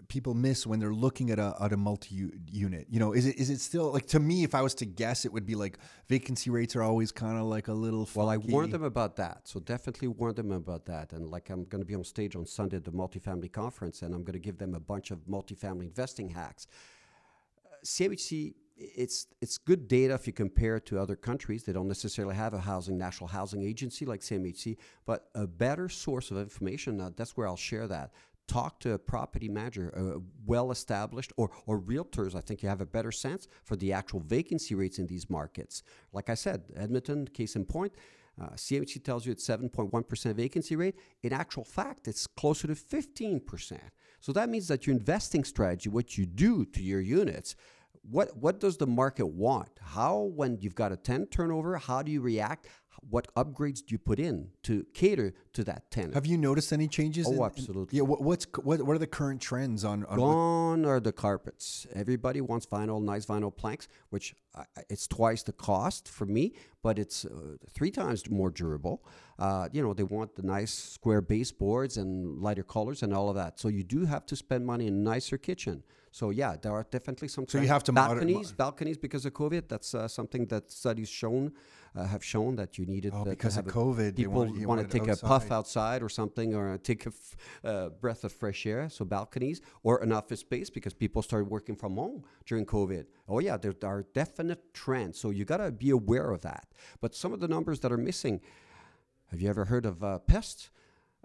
people miss when they're looking at a at a multi unit? You know, is it is it still like to me? If I was to guess, it would be like vacancy rates are always kind of like a little. Well, I funky. warned them about that. So definitely warned them about that. And like I'm going to be on stage on Sunday at the multifamily conference, and I'm going to give them a bunch of multifamily investing hacks. Uh, CMHC, it's it's good data if you compare it to other countries. They don't necessarily have a housing national housing agency like CMHC, but a better source of information. Uh, that's where I'll share that. Talk to a property manager, a well established, or, or realtors. I think you have a better sense for the actual vacancy rates in these markets. Like I said, Edmonton, case in point, uh, CMHC tells you it's 7.1% vacancy rate. In actual fact, it's closer to 15%. So that means that your investing strategy, what you do to your units, what, what does the market want? How, when you've got a 10 turnover, how do you react? What upgrades do you put in to cater to that tenant? Have you noticed any changes? Oh, in- in- absolutely. yeah. What, what's what, what are the current trends on? on what- Gone are the carpets. Everybody wants vinyl, nice vinyl planks, which uh, it's twice the cost for me, but it's uh, three times more durable. Uh, you know, they want the nice square baseboards and lighter colors and all of that. So you do have to spend money in a nicer kitchen. So yeah, there are definitely some. So you have to moder- balconies, balconies because of COVID. That's uh, something that studies shown uh, have shown that you needed. Oh, to because of COVID, people want- want to take a puff outside. outside or something or take a f- uh, breath of fresh air so balconies or an office space because people started working from home during covid oh yeah there are definite trends so you got to be aware of that but some of the numbers that are missing have you ever heard of uh, pests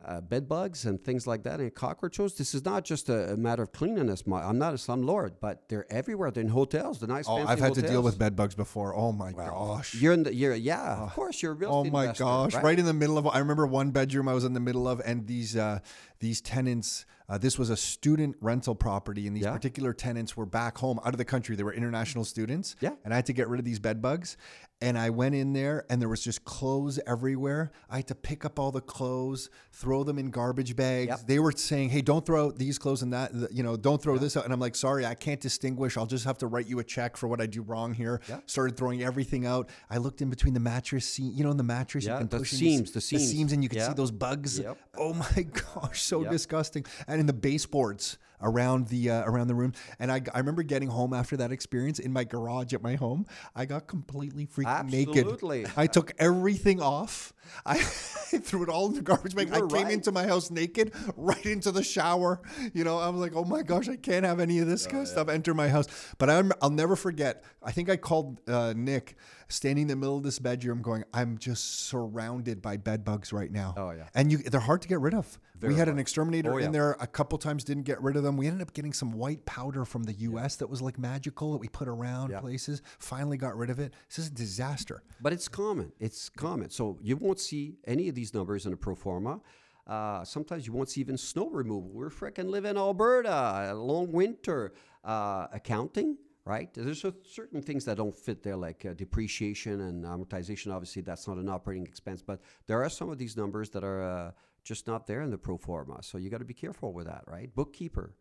uh, bed bugs and things like that and cockroaches this is not just a, a matter of cleanliness My, i'm not a slumlord but they're everywhere they're in hotels the nice Oh, I've had to deal with bed bugs before. Oh my gosh. you're in the you're yeah of course you're a real Oh my investor, gosh! right? Right? in the middle of. I remember one bedroom I was in the middle of, and these uh, these tenants. Uh, this was a student rental property, and these Yeah. particular tenants were back home, out of the country. They were international students. Yeah. And I had to get rid of these bed bugs, and I went in there, and there was just clothes everywhere. I had to pick up all the clothes, throw them in garbage bags. Yep. They were saying, "Hey, don't throw out these clothes and that. You know, don't throw this out." And I'm like, "Sorry, I can't distinguish. I'll just have to write you a check for what I do wrong here." Yeah. Started throwing everything out. I looked in between the mattress seam. You know, in the mattress, Yeah, you can the seams, the seams. seams, and you can see those bugs. Yep. Oh my gosh, so disgusting. And in the baseboards around the uh, around the room. And I, I remember getting home after that experience in my garage at my home. I got completely freaking Absolutely. naked. I took everything off. I threw it all in the garbage bag. I came right. into my house naked, right into the shower. You know, I was like, oh my gosh, I can't have any of this kind of stuff enter my house. But I'm, I'll never forget. I think I called uh, Nick standing in the middle of this bedroom, going, I'm just surrounded by bed bugs right now. Oh, yeah. And you, they're hard to get rid of. we had an exterminator Oh, yeah. in there a couple times, didn't get rid of them. We ended up getting some white powder from the U.S. that was like magical that we put around Yeah. places. Finally got rid of it. This is a disaster. But it's common. It's common. So you won't see any of these numbers in a pro forma. Uh, sometimes you won't see even snow removal. We're freaking live in Alberta, a long winter. Uh, accounting, right? There's a, certain things that don't fit there, like uh, depreciation and amortization. Obviously, that's not an operating expense, but there are some of these numbers that are uh, just not there in the pro forma. So you got to be careful with that, right? Bookkeeper,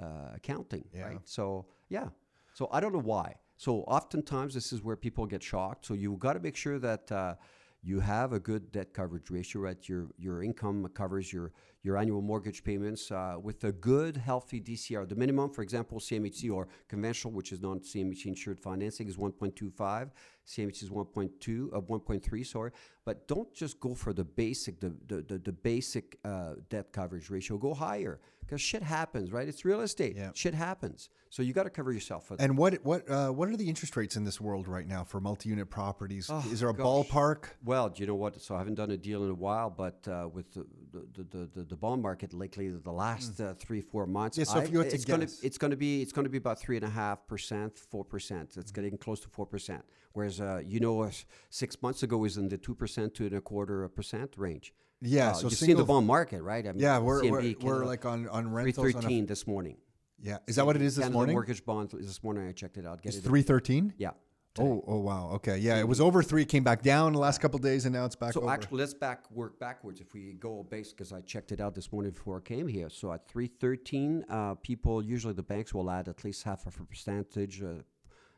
uh, accounting, Yeah. right? So yeah. So I don't know why. So oftentimes this is where people get shocked. So you got to make sure that uh, you have a good debt coverage ratio, right? Your your income covers your your annual mortgage payments uh, with a good, healthy DCR. The minimum, for example, CMHC or conventional, which is non CMHC insured financing, is 1.25. CMHC is 1.2 of 1.3. Sorry, but don't just go for the basic, the the, the, the basic uh, debt coverage ratio. Go higher because shit happens, right? It's real estate. Yeah. Shit happens. So you got to cover yourself for that. And what what uh, what are the interest rates in this world right now for multi-unit properties? Oh, Is there a gosh. ballpark? Well, do you know what? So I haven't done a deal in a while, but uh, with the, the, the, the, the bond market lately, the last uh, three four months. Yeah, so if I- you had to it's gonna it's gonna be it's gonna be about three and a half percent, four percent. It's getting close to four percent. Whereas uh, you know, uh, six months ago was in the two percent to and a quarter percent range. Yeah, Uh, so you see the bond market, right? I mean, Yeah, we're we're, we're like on on three rentals. On a, thirteen this morning. yeah, is that what it is this Canada morning? Mortgage bond this morning. I checked it out. Get It's it. three thirteen. Yeah. Oh, oh wow. Okay, yeah, it was over three, came back down the last couple of days, and now it's back So over. actually, let's back work backwards. If we go base, because I checked it out this morning before I came here. So at three thirteen, uh, people usually the banks will add at least half of a percentage, uh,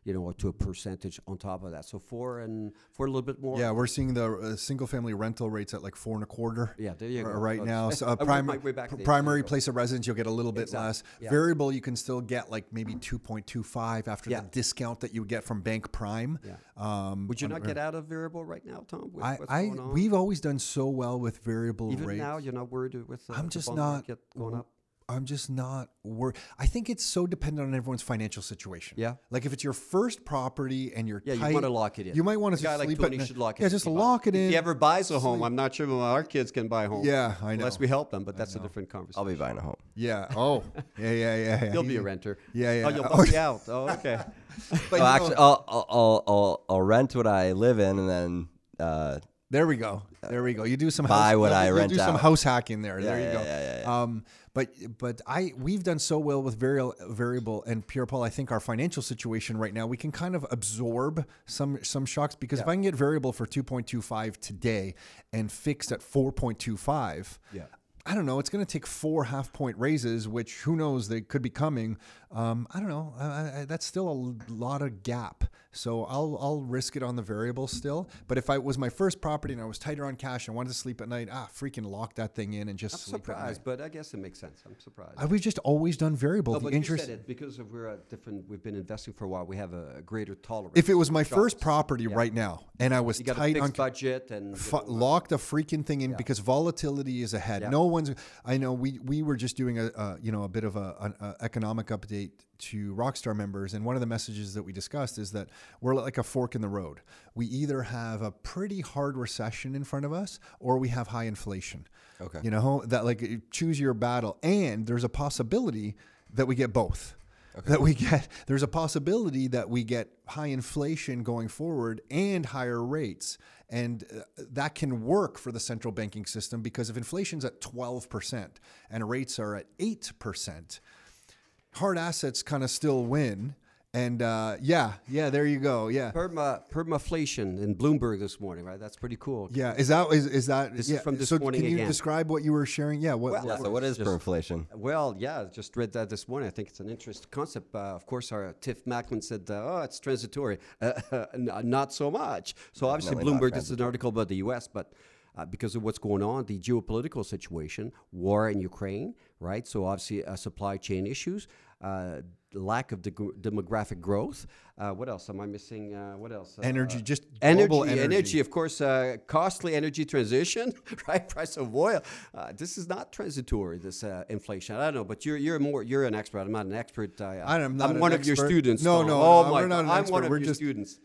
you know, to a percentage on top of that. So four and for a little bit more. yeah, we're seeing the uh, single-family rental rates at like four and a quarter. Yeah, there you go. Right So now, so I a worked prim- way back pr- primary There you go. place of residence, you'll get a little bit Exactly. less. Yeah. Variable, you can still get like maybe two point two five after Yeah. the discount that you get from Bank Prime. Yeah. Um, Would you not get out of variable right now, Tom? With I, I we've always done so well with variable even rates. now you're not worried with uh, I'm just not going up. I'm just not worried. I think it's so dependent on everyone's financial situation. Yeah. Like if it's your first property and you're Yeah, you tight, want to lock it in. You might want to guy like sleep Tony at should lock it. Yeah, in. just If he lock it in. If he ever buys a home, I'm not sure our kids can buy a home. Yeah, I know. Unless we help them, but that's a different conversation. I'll be buying a home. Yeah. Oh. Yeah. Yeah. Yeah. yeah. You'll be a renter. Yeah, yeah. Oh, you'll Oh, me out. Oh, okay. But Well, actually, I'll, I'll, I'll, I'll, I'll rent what I live in and then uh, There we go. There we go. You do some Buy house, what you'll- I you'll rent do some out. house hacking there. there you yeah, go. yeah, yeah, Um, but but I we've done so well with variable variable and Pierre Paul. I think our financial situation right now we can kind of absorb some some shocks because if I can get variable for two point two five today and fixed at four point two five. Yeah. I don't know. It's going to take four half point raises, which who knows they could be coming. Um, I don't know. I, I, that's still a lot of gap. So I'll I'll risk it on the variable still. But if I it was my first property and I was tighter on cash and wanted to sleep at night, ah, freaking lock that thing in and just I'm sleep surprised, but I guess it makes sense. I'm surprised. We've just always done variable. no, the but interest. it because of we're a different. We've been investing for a while. We have a greater tolerance. If it was my first property right now and I was you got a tight on budget and fu- lock the freaking thing in because volatility is ahead. Yeah. No one's. I know we we were just doing a, a you know a bit of a, an a economic update to Rockstar members, and one of the messages that we discussed is that we're like a fork in the road. We either have a pretty hard recession in front of us, or we have high inflation. Okay. You know that like choose your battle, and there's a possibility that we get both. Okay. That we get there's a possibility that we get high inflation going forward and higher rates, and uh, that can work for the central banking system because if inflation's at 12% and rates are at 8%, hard assets kind of still win. And uh, yeah, yeah, there you go. Yeah, perma permaflation in Bloomberg this morning, right? That's pretty cool. yeah. Is that is, is that? This is from this so morning can you again. describe what you were sharing? Yeah. What? Well, Yeah, so what is inflation? Well, yeah, just read that this morning. I think it's an interesting concept. Uh, of course, our Tiff Macklem said, uh, "Oh, it's transitory." Uh, not so much. So obviously, Definitely not Bloomberg. This is an article about the U.S., but uh, because of what's going on, the geopolitical situation, war in Ukraine, right? So obviously, uh, supply chain issues. Uh, lack of deg- demographic growth. Uh, what else am I missing? Uh, what else? Uh, energy, just energy, global energy, of course, uh, costly energy transition, right? Price of oil. Uh, this is not transitory. This uh, inflation. I don't know, but you're you're more you're an expert. I'm not an expert. I, I am not I'm one of your students. No, no, Oh no, my we're not an I'm expert. one of We're your just- students.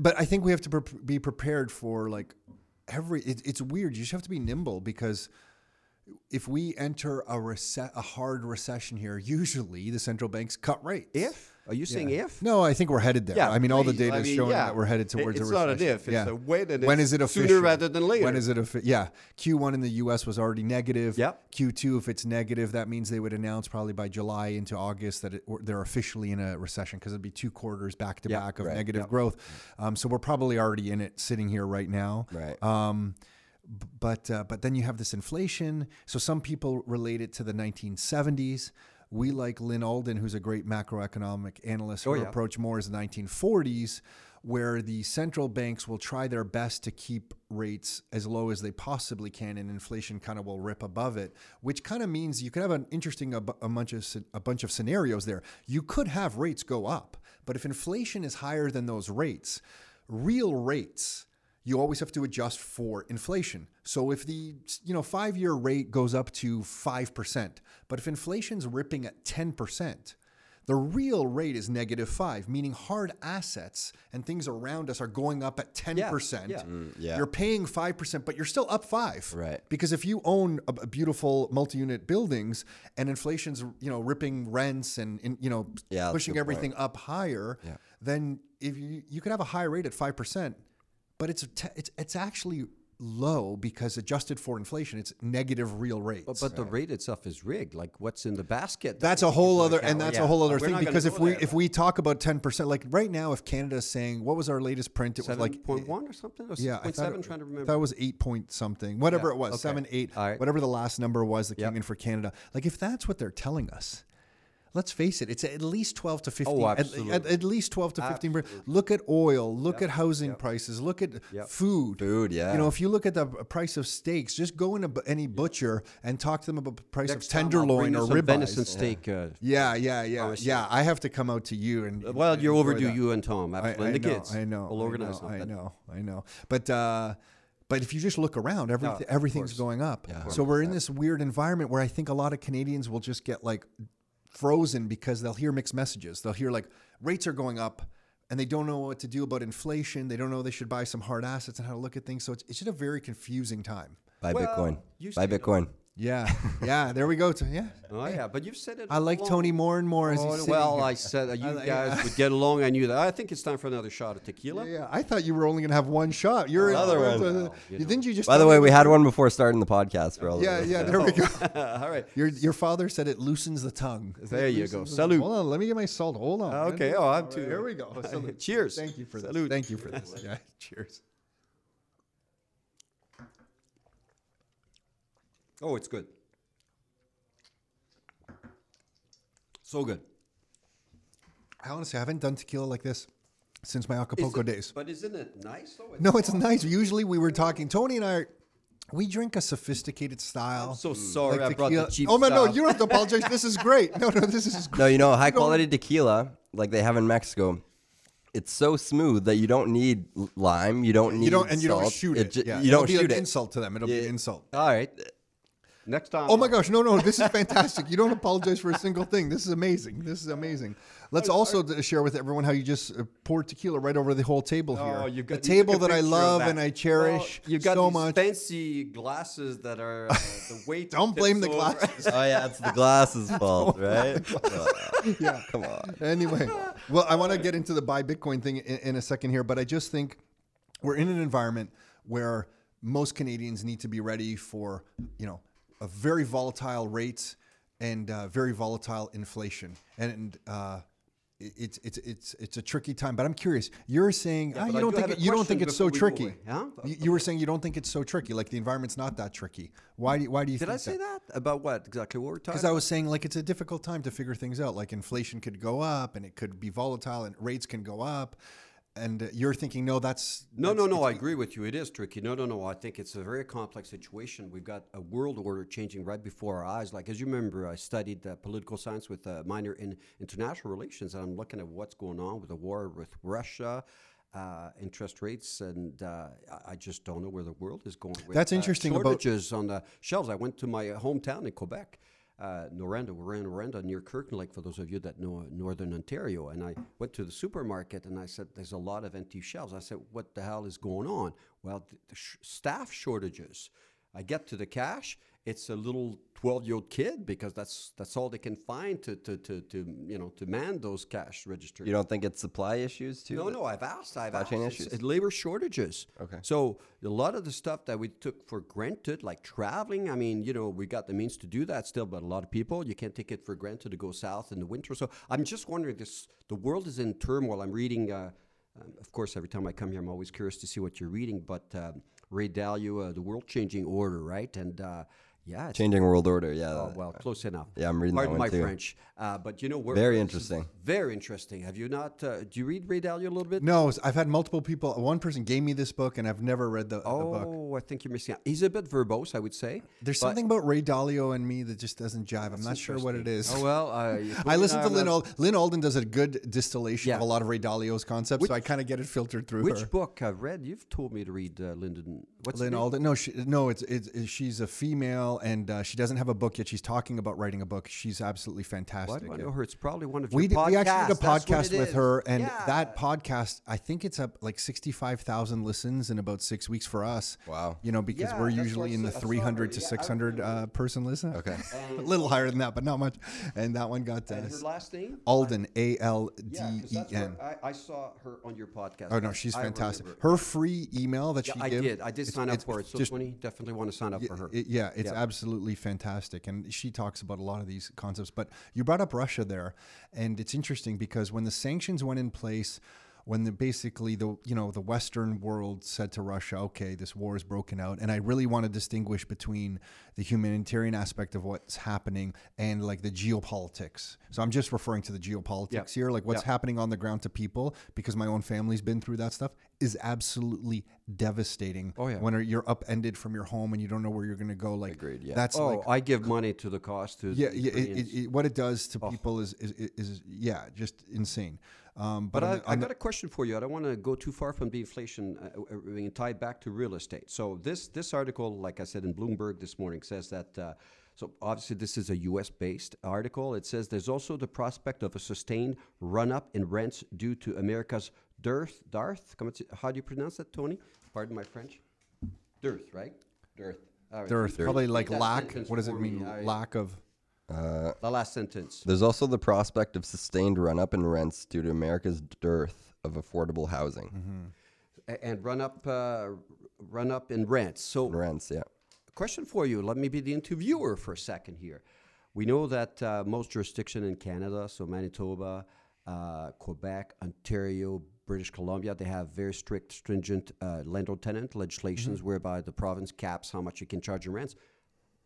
But I think we have to pre- be prepared for like every. It, it's weird. You just have to be nimble because if we enter a rece- a hard recession here, usually the central banks cut rates. If Are you saying if? No, I think we're headed there. Yeah, I mean, all the data I is mean, showing yeah. that we're headed towards it's a not an recession. if, it's a when, and when it's is it sooner official? rather than later. When is it official? Yeah, Q1 in the U.S. was already negative. Yep. Q2, if it's negative, that means they would announce probably by July into August that it, they're officially in a recession because it'd be two quarters back to back of Right. negative Yep. growth. Um, so we're probably already in it, sitting here right now. Right. Um, but uh, but then you have this inflation. So some people relate it to the 1970s. We like Lyn Alden, who's a great macroeconomic analyst. Oh, yeah. approach more is the 1940s, where the central banks will try their best to keep rates as low as they possibly can, and inflation kind of will rip above it. Which kind of means you could have an interesting a, a bunch of a bunch of scenarios there. You could have rates go up, but if inflation is higher than those rates, real rates you always have to adjust for inflation. So if the you know 5-year rate goes up to 5%, but if inflation's ripping at 10%, the real rate is negative 5, meaning hard assets and things around us are going up at 10%. yeah. yeah. yeah. You're paying 5%, but you're still up 5. Right. Because if you own a, a beautiful multi-unit buildings and inflation's, you know, ripping rents and, and you know, Yeah, pushing everything up higher, then if you you could have a high rate at 5%, but it's a it's it's actually low because adjusted for inflation, it's negative real rates. But, but the rate itself is rigged. Like what's in the basket? that's a whole other, into and that's Yeah. a whole other We're thing because if we there, if we talk about ten percent, like right now, if Canada's saying what was our latest print, it was like point one or something, or yeah, six I thought seven. it- Trying to remember. That was eight point something, whatever Yeah, it was, okay. seven, eight, All right. whatever the last number was that came in for Canada. Like if that's what they're telling us, let's face it, it's at least twelve to fifteen. Oh, absolutely. At, at least twelve to fifteen. per- Look at oil. Look at housing Yep. prices. Look at Yep. food. Food, yeah. You know, if you look at the price of steaks, just go into any butcher and talk to them about the price Next of tenderloin or some ribeyes. venison steak. Uh, Yeah, yeah, yeah, yeah. I have to come out to you and. well, and you're overdue, that. you and Tom. I, Absolutely. I and the know, kids. I know. We'll I organize know, I know. I know. But uh, but if you just look around, everything of everything's course. going up. Yeah. So we're in this weird environment where I think a lot of Canadians will just get like frozen because they'll hear mixed messages. They'll hear like rates are going up. And they don't know what to do about inflation. They don't know they should buy some hard assets and how to look at things. So it's, it's just a very confusing time. Buy Well, Bitcoin. Buy Bitcoin. no. Bitcoin. Yeah, yeah. There we go. To, yeah, Oh yeah, but you've said it. I like all Tony more and more as Oh, he's sitting well, here. I said that you I like- guys yeah. would get along. I knew that. I think it's time for another shot of tequila. Yeah, yeah. I thought you were only going to have one shot. You're Another uh, one. uh, you didn't you just? By the way, we had one before starting the podcast for all Yeah, of yeah. There we go. All right. Your your father said it loosens the tongue. There It you go. the- Salute. Hold on, let me get my salt. Hold on. man. Okay. Oh, I'm All too. Here we go. Salute. Cheers. Thank you for this. Salute. Thank you for this. Yeah. Cheers. Oh, it's good. So good. I honestly haven't done tequila like this since my Acapulco it- days. But isn't it nice though? No, it's nice. Usually we were talking. Tony and I. Are, we drink a sophisticated style. I'm so mm. sorry I brought the cheap Oh no, no, you don't have to apologize. This is great. No, no, this is great. No, you know, high quality tequila, like they have in Mexico, it's so smooth that you don't need lime. You don't need You don't, and you don't shoot it. ju- yeah. You It'll don't be shoot an it. insult to them. It'll be Yeah. an insult. All right. Next time. Oh my gosh, no, no, this is fantastic. You don't apologize for a single thing. This is amazing. This is amazing. Let's also d- share with everyone how you just uh, poured tequila right over the whole table here. Oh, you got, the table that I love that. and I cherish Well, you got so these much. fancy glasses that are uh, the weight. Don't blame the tips glasses. Oh yeah, it's the glasses' fault, right? Oh, yeah. come on. Anyway, well, I want to get into the buy Bitcoin thing in, in a second here, but I just think we're in an environment where most Canadians need to be ready for, you know, a very volatile rates and uh, very volatile inflation, and uh, it's it's it's it's a tricky time. But I'm curious. You're saying ah, but you don't do think it, you don't think it's so before we go tricky. away. Huh? You, you were saying you don't think it's so tricky. Like the environment's not that tricky. Why do you, why do you Did think I say that about what exactly? What we're talking? because I was saying like it's a difficult time to figure things out. Like inflation could go up and it could be volatile and rates can go up. And uh, you're thinking, no, that's No, that's- no, no. I agree with you. It is tricky. No, no, no. I think it's a very complex situation. We've got a world order changing right before our eyes. Like as you remember, I studied uh, political science with a minor in international relations, and I'm looking at what's going on with the war with Russia. Uh, interest rates, and uh, I- just don't know where the world is going. With, That's uh, interesting about- shortages on the shelves. I went to my uh, hometown in Quebec, uh, Noranda. We're in Noranda near Kirkland Lake, for those of you that know Northern Ontario. And I went to the supermarket and I said, "There's a lot of empty shelves." I said, "What the hell is going on?" Well, th- the sh- staff shortages. I get to the cash. It's a little 12 year old kid because that's that's all they can find to, to, to, to you know to man those cash registers. You don't think it's supply issues too? No, no, I've asked. I've Supply asked. chain issues. it's labor shortages. Okay. So a lot of the stuff that we took for granted, like traveling, I mean, you know, we got the means to do that still, but a lot of people, you can't take it for granted to go south in the winter. So I'm just wondering, this the world is in turmoil. I'm reading, uh, um, of course, every time I come here, I'm always curious to see what you're reading. But um, Ray Dalio, uh, The World Changing Order, right? And uh, yeah, Changing world order. Yeah. Oh, well, close enough. Yeah, I'm reading that Pardon one my too. French, uh, but you know, we're, Very interesting. Very interesting. Have you not? Uh, do you read Ray Dalio a little bit? No, I've had multiple people. One person gave me this book, and I've never read the, the book. Oh, I think you're missing out. He's a bit verbose, I would say. There's something about Ray Dalio and me that just doesn't jive. I'm not sure what it is. Oh well, uh, I me listen to Lyn that- Alden. Lyn Alden does a good distillation of a lot of Ray Dalio's concepts, so I kind of get it filtered through Which her. book I've read? You've told me to read uh, Lyndon. What's Lyn? Alden. No, she, no, it's, it's, it's she's a female, and uh, she doesn't have a book yet. She's talking about writing a book. She's absolutely fantastic. do I know her? It's probably one of We, your did, podcasts. we actually did a That's podcast with is. her, and Yeah. that podcast, I think it's up like sixty-five thousand listens in about six weeks for us. Wow. You know, because Yeah, we're usually in the I saw- I saw three hundred to Yeah, six hundred uh, person listen. Okay. a little higher than that, but not much. And that one got uh, And her last name? Alden, A L D E N. I, saw her on your podcast. Oh no, she's fantastic. Her free email that she I did. I did sign up for it. So just- definitely want to sign up for her. it- yeah, it's Yeah. Absolutely fantastic, and she talks about a lot of these concepts. But you brought up Russia there, and it's interesting because when the sanctions went in place, when the basically the you know the Western world said to Russia, okay, this war is broken out, and I really want to distinguish between the humanitarian aspect of what's happening and like the geopolitics. So I'm just referring to the geopolitics Yeah. here, like what's Yeah. happening on the ground to people, because my own family's been through that stuff, is absolutely devastating. Oh, yeah. when you're upended from your home and you don't know where you're going to go, like Agreed, yeah. that's oh, like I give money to the cost to yeah, yeah. It, it, it, what it does to oh. people is, is is yeah, just insane. Um, but But on I, I got a question for you. I don't want to go too far from the inflation uh, uh, being tied back to real estate. So this this article, like I said in Bloomberg this morning, says that. Uh, so obviously this is a U.S. based article. It says there's also the prospect of a sustained run up in rents due to America's dearth. Comment- How do you pronounce that, Tony? Pardon my French. Dearth, right? Dearth. Right. Dearth, probably like lack. What does it for me. mean? Lack of. The last sentence. There's also the prospect of sustained run up in rents due to America's dearth of affordable housing. A- And run up, uh, run up in rents. So Rents, yeah. question for you. Let me be the interviewer for a second here. We know that uh, most jurisdiction in Canada, so Manitoba, uh, Quebec, Ontario, British Columbia, they have very strict, stringent uh, landlord-tenant legislations whereby the province caps how much you can charge in rents.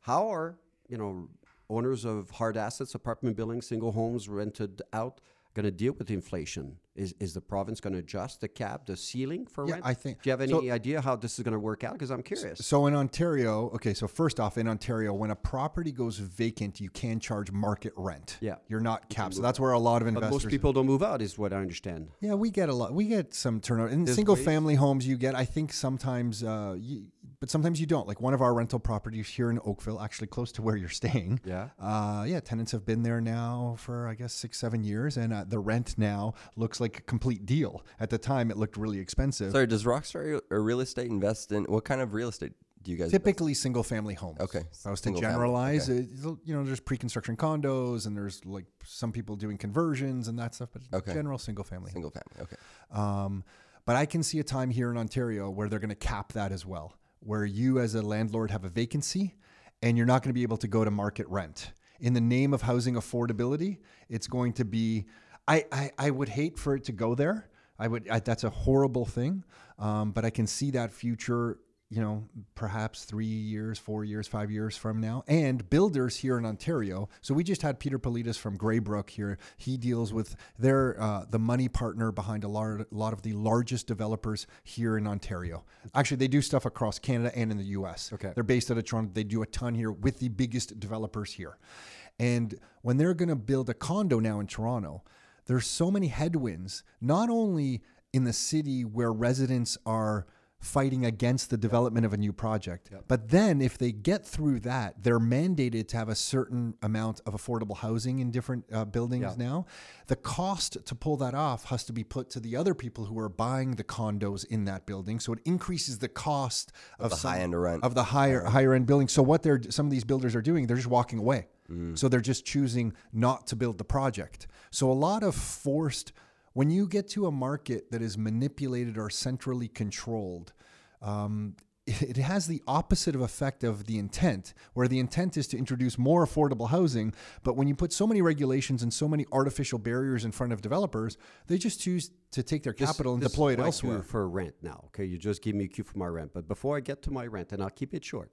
How are you know owners of hard assets, apartment buildings, single homes rented out going to deal with inflation? Is is the province going to adjust the cap, the ceiling for Yeah, rent? I think- Do you have any so- idea how this is going to work out? Because I'm curious. So in Ontario, okay. So first off, in Ontario, when a property goes vacant, you can charge market rent. Yeah. you're not capped. So that's where a lot of investors. But most people don't move out, is what I understand. Yeah, we get a lot. We get some turnover in There's single ways- family homes. You get, I think, sometimes, uh, you, but sometimes you don't. Like one of our rental properties here in Oakville, actually close to where you're staying. Yeah. Uh, yeah, tenants have been there now for I guess six, seven years, and uh, the rent now looks like a complete deal. At the time, it looked really expensive. Sorry, does Rockstar or real estate invest in what kind of real estate do you guys invest Typically, single family homes. Okay, If I was to generalize, it, you know, there's pre-construction condos, and there's like some people doing conversions and that stuff, but Okay. general single family. Single family. Okay. Um, but I can see a time here in Ontario where they're going to cap that as well, where you as a landlord have a vacancy and you're not going to be able to go to market rent. In the name of housing affordability, it's going to be, I, I, I would hate for it to go there. I would, I, that's a horrible thing. Um, but I can see that future, you know, perhaps three years, four years, five years from now. And builders here in Ontario. So we just had Peter Politis from Greybrook here. He deals with their uh, the money partner behind a lot, a lot of the largest developers here in Ontario. Actually, they do stuff across Canada and in the U.S. Okay. they're based out of Toronto. They do a ton here with the biggest developers here. And when they're going to build a condo now in Toronto, there's so many headwinds, not only in the city where residents are fighting against the development of a new project. But then if they get through that, they're mandated to have a certain amount of affordable housing in different uh, buildings now. The cost to pull that off has to be put to the other people who are buying the condos in that building. So it increases the cost of, the some- high-end rent. of the higher higher end buildings. So what they're some of these builders are doing, they're just walking away. So they're just choosing not to build the project. So a lot of forced when you get to a market that is manipulated or centrally controlled, um, it has the opposite of effect of the intent, where the intent is to introduce more affordable housing. But when you put so many regulations and so many artificial barriers in front of developers, they just choose to take their This- capital and this deploy it elsewhere. for rent now. Okay, you just give me a cue for my rent. But before I get to my rent, and I'll keep it short.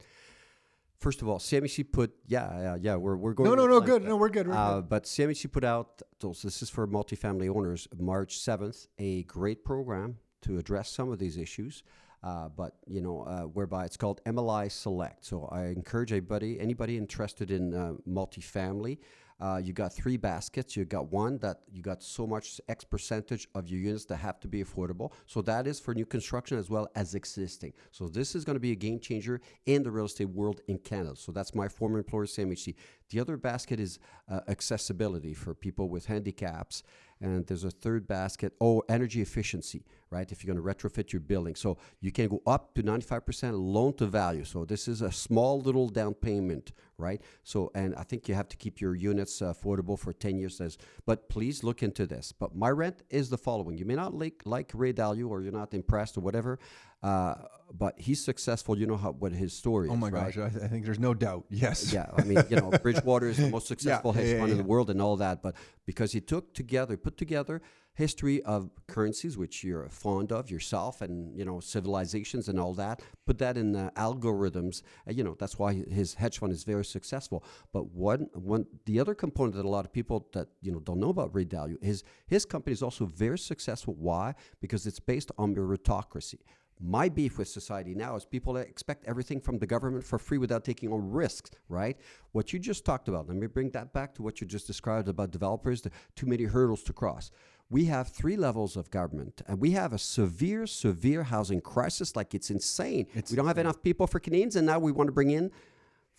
First of all, CMHC put yeah yeah yeah we're we're going. No, no, no, good. but, No, we're good, we're uh, But put out this is for multifamily owners. March seventh, a great program to address some of these issues. Uh, but you know, uh, whereby it's called MLI Select. So I encourage anybody, anybody interested in uh, multifamily, uh, you got three baskets. You got one that you got so much X percentage of your units that have to be affordable. So that is for new construction as well as existing. So this is going to be a game changer in the real estate world in Canada. So that's my former employer, CMHC. The other basket is uh, accessibility for people with handicaps. And there's a third basket, oh, energy efficiency, right? If you're going to retrofit your building. So you can go up to 95% loan to value. So this is a small little down payment, right? So, and I think you have to keep your units uh, affordable for 10 years. As, but please look into this. But my rent is the following. You may not like, like Ray Dalio or you're not impressed or whatever, uh, but he's successful. You know how, what his story Oh is, my right? gosh, I, I think there's no doubt. Yes. Yeah, I mean, you know, Bridgewater is the most successful yeah, hedge yeah, fund in yeah. the world and all that, but because he took together, put together history of currencies, which you're fond of yourself, and you know, civilizations and all that, put that in uh, algorithms. Uh, you know, that's why his hedge fund is very successful. But one, one, the other component that a lot of people that you know don't know about Ray Dalio is his company is also very successful. Why? Because it's based on meritocracy. My beef with society now is people that expect everything from the government for free without taking on risks, right? What you just talked about, let me bring that back to what you just described about developers, the too many hurdles to cross. We have three levels of government, and we have a severe, severe housing crisis. Like it's insane. we don't have enough people for Canadians, and now we want to bring in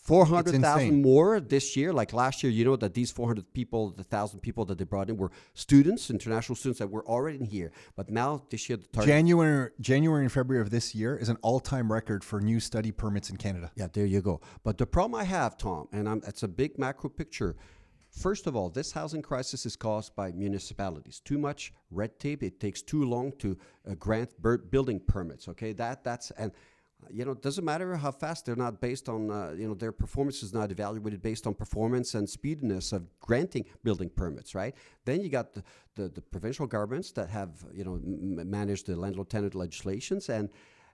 400,000 more this year. Like last year, you know that these 400 people, the 1,000 people that they brought in were students, international students that were already in here. But now this year, the target. January, January and February of this year is an all-time record for new study permits in Canada. Yeah, there you go. But the problem I have, Tom, and I'm, it's a big macro picture. First of all, this housing crisis is caused by municipalities. Too much red tape. It takes too long to uh, grant building permits. Okay, that that's and you know it doesn't matter how fast they're not based on uh, you know their performance is not evaluated based on performance and speediness of granting building permits. Right. Then you got the the, the provincial governments that have you know managed the landlord tenant legislations and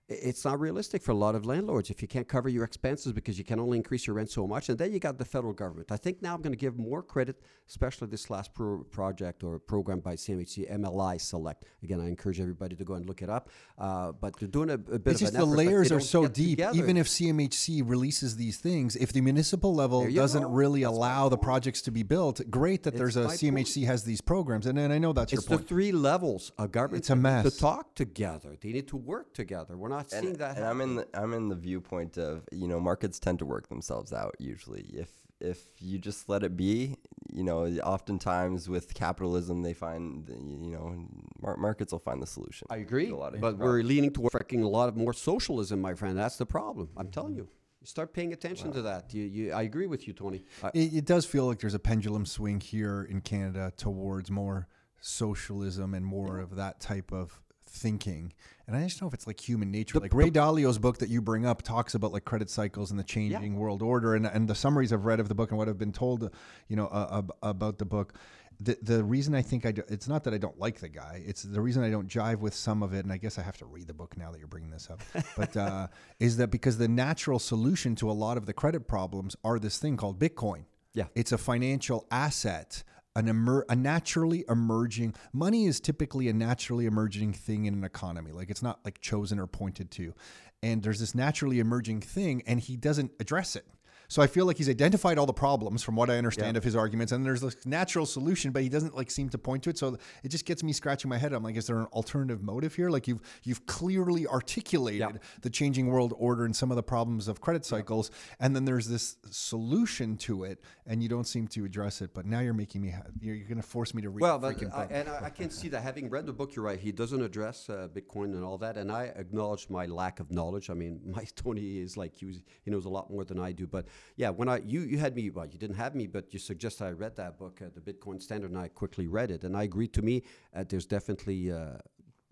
it's not realistic for a lot of landlords if you can't cover your expenses because you can only increase your rent so much. And then you got the federal government. I think now I'm going to give more credit, especially this last pro- project or program by CMHC, MLI Select. Again, I encourage everybody to go and look it up. Uh, but they're doing a, a bit It's of just an the effort, layers are so deep. together. Even if CMHC releases these things, if the municipal level doesn't go. really That's allow the projects to be built, great that there's a my point. CMHC has these programs, and, and I know that's it's your the three levels of government It's a mess. to talk together. They need to work together. We're not seeing and, that. and I'm in the I'm in the viewpoint of you know markets tend to work themselves out usually if if you just let it be you know oftentimes with capitalism they find you know mar- markets will find the solution I agree, to a lot of but we're leaning toward freaking a lot of more socialism, my friend. That's the problem. I'm telling Mm-hmm. you. You start paying attention to that. You, you, I agree with you, Tony. I, It, it does feel like there's a pendulum swing here in Canada towards more socialism and more of that type of thinking. And I just don't know if it's like human nature. like Ray Dalio's book that you bring up talks about like credit cycles and the changing world order, and and the summaries I've read of the book and what I've been told, you know, uh, ab- about the book. The, the reason I think I do, it's not that I don't like the guy. It's the reason I don't jive with some of it, and I guess I have to read the book now that you're bringing this up. But uh, is that because the natural solution to a lot of the credit problems are this thing called Bitcoin? Yeah. It's a financial asset, an emer- a naturally emerging money is typically a naturally emerging thing in an economy. Like it's not like chosen or pointed to. And there's this naturally emerging thing and he doesn't address it. So I feel like he's identified all the problems from what I understand Yeah. of his arguments, and there's this natural solution, but he doesn't like seem to point to it. So it just gets me scratching my head. I'm like, is there an alternative motive here? Like you've you've clearly articulated Yeah. the changing world order and some of the problems of credit cycles, and then there's this solution to it, and you don't seem to address it. But now you're making me ha- you're, you're going to force me to read. Well, but I, and I, I can see that having read the book, you're right. He doesn't address uh, Bitcoin and all that, and I acknowledge my lack of knowledge. I mean, my Tony is like he, was, he knows a lot more than I do. But yeah, when I you you had me, well, you didn't have me, but you suggested I read that book, uh, the Bitcoin Standard, and I quickly read it, and I agree. To me, uh, there's definitely. Uh,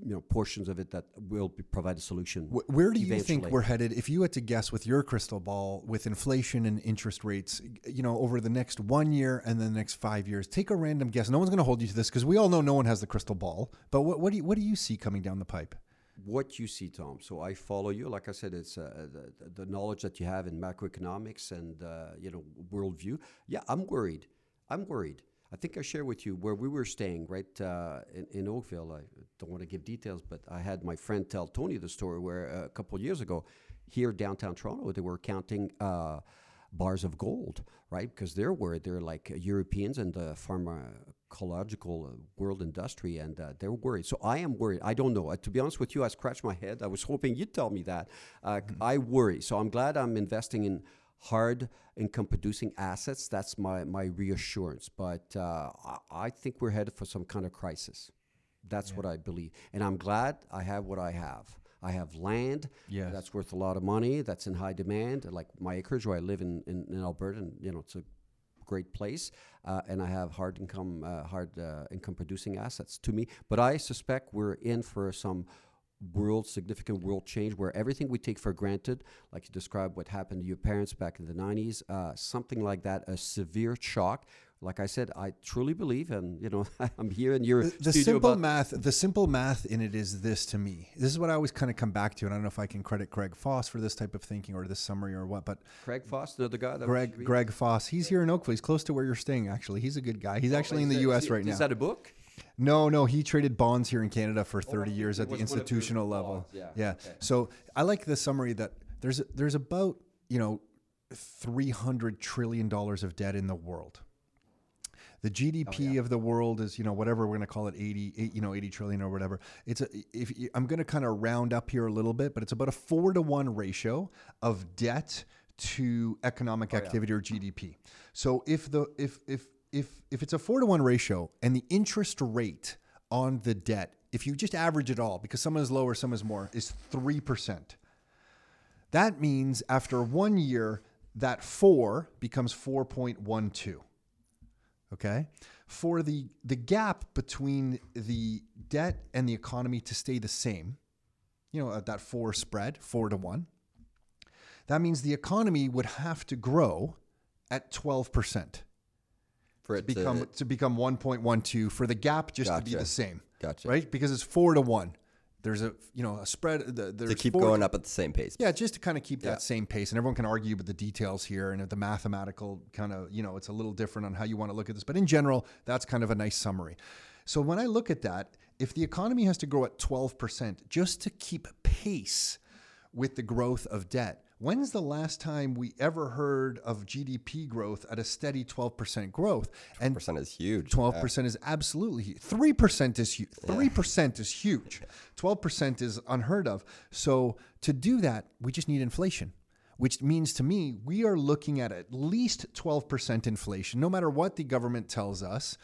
you know, portions of it that will be, provide a solution. Wh- Where do you think we're headed? If you had to guess with your crystal ball, with inflation and interest rates, you know, over the next one year and then the next five years, take a random guess. No one's going to hold you to this because we all know no one has the crystal ball. But what, what do you what do you see coming down the pipe? What you see, Tom. So I follow you. Like I said, it's uh, the, the knowledge that you have in macroeconomics and uh, you know worldview. Yeah, I'm worried. I'm worried. I think I shared with you where we were staying, right uh, in, in Oakville. I don't want to give details, but I had my friend tell Tony the story where uh, a couple years ago, here downtown Toronto, they were counting. Uh, bars of gold, right? Because they're worried. They're like Europeans and the pharmacological uh, world industry, and uh, they're worried. So I am worried. I don't know. Uh, to be honest with you, I scratch my head. I was hoping you'd tell me that. Uh, I worry. So I'm glad I'm investing in hard income producing assets. That's my, my reassurance. But uh, I, I think we're headed for some kind of crisis. That's what I believe. And I'm glad I have what I have. I have land Yes. that's worth a lot of money, that's in high demand, like my acreage where I live in, in, in Alberta, and you know, it's a great place. Uh, and I have hard income, uh, hard uh, income producing assets to me. But I suspect we're in for some world significant world change where everything we take for granted, like you described what happened to your parents back in the 90s, uh, something like that, a severe shock. Like I said, I truly believe, and you know, I'm here in your The, the simple about- math, the simple math in it is this to me. This is what I always kind of come back to, and I don't know if I can credit Craig Foss for this type of thinking or this summary or what, but Craig Foss, another guy. That Greg Greg Foss, he's here in Oakville. He's close to where you're staying. Actually, he's a good guy. He's oh, actually in the that- U.S. is- right now. Is that a book? No, no, he traded bonds here in Canada for 30 Oh, years at the was one of your institutional level. bonds, yeah, yeah. okay. So I like the summary that there's there's about you know 300 trillion dollars of debt in the world. The GDP oh, of the world is, you know, whatever we're going to call it, 80, eight- you know, 80 trillion or whatever. It's a, if I'm going to kind of round up here a little bit, but it's about a four to one ratio of debt to economic oh, activity or GDP. So if the if if if if it's a four to one ratio and the interest rate on the debt, if you just average it all, because some is lower, some is more, is three percent. That means after one year, that four becomes four point one two okay for the the gap between the debt and the economy to stay the same you know at that four spread four to one that means the economy would have to grow at 12% for it become to to become 1.12 for the gap just to be the same Gotcha. right? Because it's four to one there's a you know a spread the, to keep four- going up at the same pace. yeah, just to kind of keep Yeah. that same pace. And everyone can argue about the details here and the mathematical kind of, you know, it's a little different on how you want to look at this. But in general, that's kind of a nice summary. So when I look at that, if the economy has to grow at 12% just to keep pace with the growth of debt, when's the last time we ever heard of GDP growth at a steady 12% growth? And Percent is huge. Twelve percent is absolutely huge. Three percent is huge. Three percent is huge. Twelve percent is unheard of. So to do that, we just need inflation, which means to me we are looking at at least twelve percent inflation, no matter what the government tells us.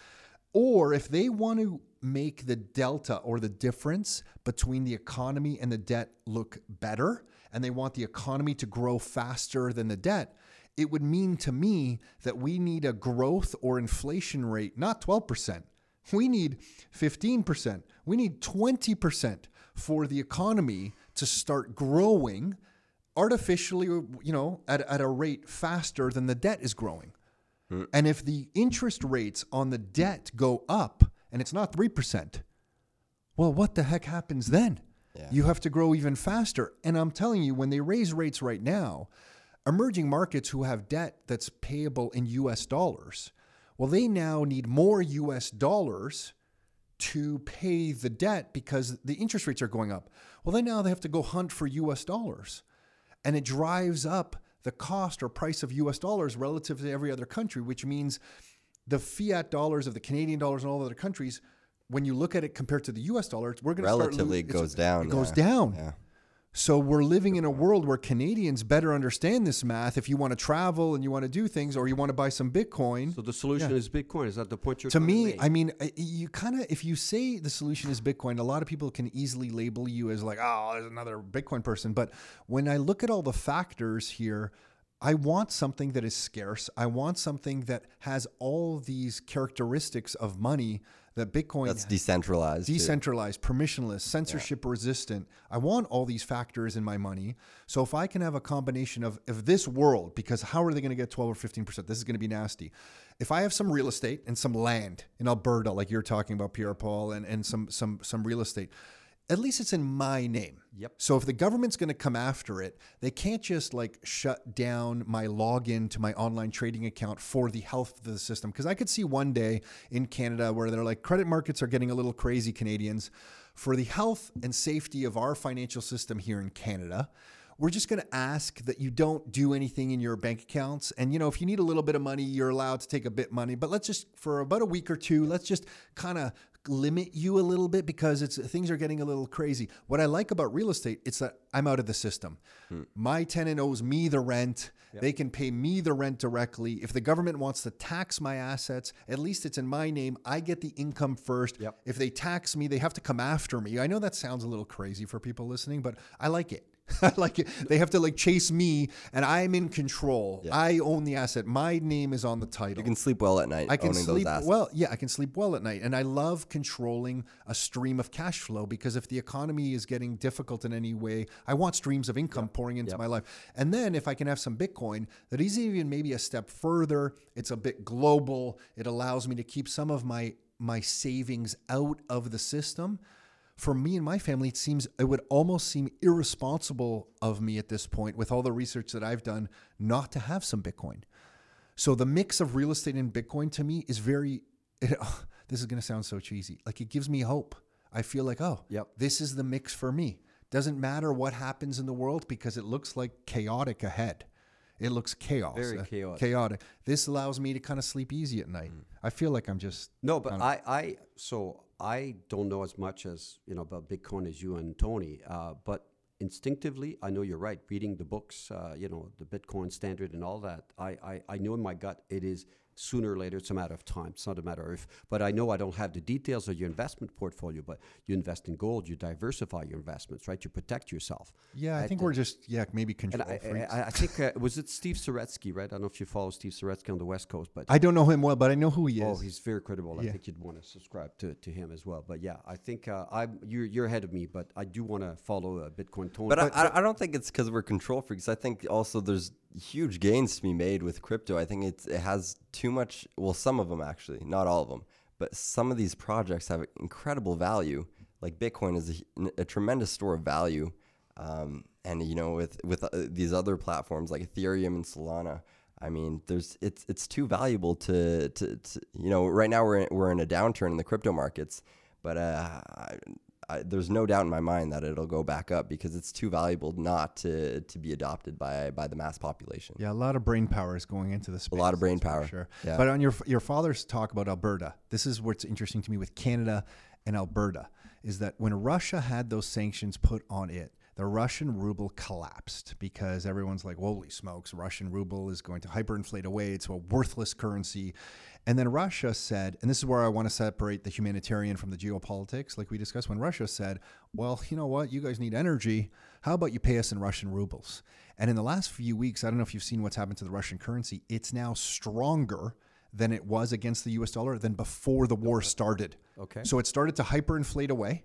Or if they want to make the delta or the difference between the economy and the debt look better, and they want the economy to grow faster than the debt, it would mean to me that we need a growth or inflation rate, not 12%. We need 15%. We need 20% for the economy to start growing artificially, you know, at, at a rate faster than the debt is growing. Hmm. And if the interest rates on the debt go up and it's not 3%, well, what the heck happens then? You have to grow even faster. And I'm telling you, when they raise rates right now, emerging markets who have debt that's payable in US dollars, well, they now need more US dollars to pay the debt because the interest rates are going up. Well, then now they have to go hunt for US dollars. And it drives up the cost or price of US dollars relative to every other country, which means the fiat dollars of the Canadian dollars and all other countries, when you look at it compared to the US dollar, it's we're going to Relatively, it goes down. It goes yeah. down. Yeah. So we're living in a world where Canadians better understand this math if you want to travel and you want to do things or you want to buy some Bitcoin. So the solution is Bitcoin. Is that the point you're to trying me, make? I mean, you kind of, if you say the solution is Bitcoin, a lot of people can easily label you as like, oh, there's another Bitcoin person. But when I look at all the factors here, I want something that is scarce. I want something that has all these characteristics of money that Bitcoin That's decentralized. too. decentralized, permissionless, censorship resistant. I want all these factors in my money. So if I can have a combination of of this world, because how are they going to get 12 or 15%? This is going to be nasty. If I have some real estate and some land in Alberta, like you're talking about, Pierre Paul, and, and some some some real estate, at least it's in my name. Yep. So if the government's going to come after it, they can't just like shut down my login to my online trading account for the health of the system. Because I could see one day in Canada where they're like, credit markets are getting a little crazy, Canadians. For the health and safety of our financial system here in Canada, we're just going to ask that you don't do anything in your bank accounts. And, you know, if you need a little bit of money, you're allowed to take a bit money. But let's just, for about a week or two, let's just kind of limit you a little bit because it's things are getting a little crazy. What I like about real estate, it's that I'm out of the system. Hmm. My tenant owes me the rent. They can pay me the rent directly. If the government wants to tax my assets, at least it's in my name. I get the income first. Yep. If they tax me, they have to come after me. I know that sounds a little crazy for people listening, but I like it. Like. They have to like chase me and I'm in control. I own the asset. My name is on the title. You can sleep well at night I can sleep well. Yeah, I can sleep well at night, and I love controlling a stream of cash flow because if the economy is getting difficult in any way, I want streams of income pouring into my life. And then if I can have some Bitcoin, that is even maybe a step further. It's a bit global. It allows me to keep some of my my savings out of the system. For me and my family, it seems it would almost seem irresponsible of me at this point, with all the research that I've done, not to have some Bitcoin. So the mix of real estate and Bitcoin to me is very. It, this is going to sound so cheesy. Like it gives me hope. I feel like, oh, Yep. this is the mix for me. Doesn't matter what happens in the world because it looks like chaotic ahead. It looks chaos. Very uh, chaotic. Chaotic. This allows me to kind of sleep easy at night. I feel like I'm just No, but I, I, so I don't know as much as you know about Bitcoin as you and Tony. Uh, but instinctively, I know you're right. Reading the books, uh, you know, the Bitcoin standard and all that, I, I, I know in my gut it is sooner or later. It's a matter of time. It's not a matter of if. But I know I don't have the details of your investment portfolio. But you invest in gold, you diversify your investments, right? You protect yourself. yeah. I Right? think we're just yeah maybe control I, freaks. I, I think uh, was it Steve Saretsky, right? I don't know if you follow Steve Saretsky on the West Coast, but I don't know him well, but I know who he is. Oh, he's very credible. I think you'd want to subscribe to, to him as well. But yeah, I think uh, I'm you're you're ahead of me, but I do want to follow uh, Bitcoin Tony. But, I, I, I don't think it's because we're control freaks. I think also there's huge gains to be made with crypto. I think it's, it has too much. Well, some of them actually, not all of them, but some of these projects have incredible value. Like Bitcoin is a, a tremendous store of value, um, and you know with with uh, these other platforms like Ethereum and Solana. I mean, there's it's it's too valuable to, to, to you know. Right now we're in, we're in a downturn in the crypto markets, but uh, I, there's no doubt in my mind that it'll go back up because it's too valuable not to to be adopted by by the mass population. Yeah, a lot of brain power is going into this. A lot of brain power, sure. yeah. But on your your father's talk about Alberta, this is what's interesting to me with Canada and Alberta is that when Russia had those sanctions put on it, the Russian ruble collapsed because everyone's like, "Holy smokes, Russian ruble is going to hyperinflate away. It's a worthless currency." And then Russia said, and this is where I want to separate the humanitarian from the geopolitics, like we discussed when Russia said, well, you know what? You guys need energy. How about you pay us in Russian rubles? And in the last few weeks, I don't know if you've seen what's happened to the Russian currency. It's now stronger than it was against the US dollar than before the war started. Okay. So it started to hyperinflate away.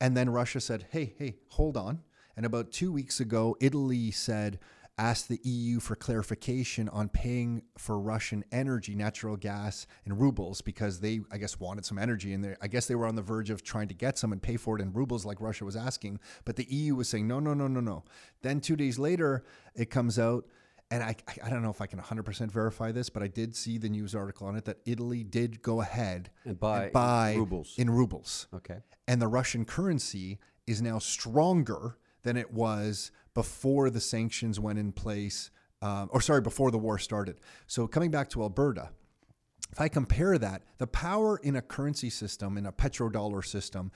And then Russia said, hey, hey, hold on. And about two weeks ago, Italy said, asked the EU for clarification on paying for Russian energy, natural gas, in rubles because they, I guess, wanted some energy. And I guess they were on the verge of trying to get some and pay for it in rubles like Russia was asking. But the EU was saying, no, no, no, no, no. Then two days later, it comes out. And I, I- don't know if I can 100% verify this, but I did see the news article on it that Italy did go ahead And buy in buy rubles. in rubles okay. and the Russian currency is now stronger than it was before the sanctions went in place um, or sorry, before the war started. So coming back to Alberta, if I compare that, the power in a currency system, in a petrodollar system,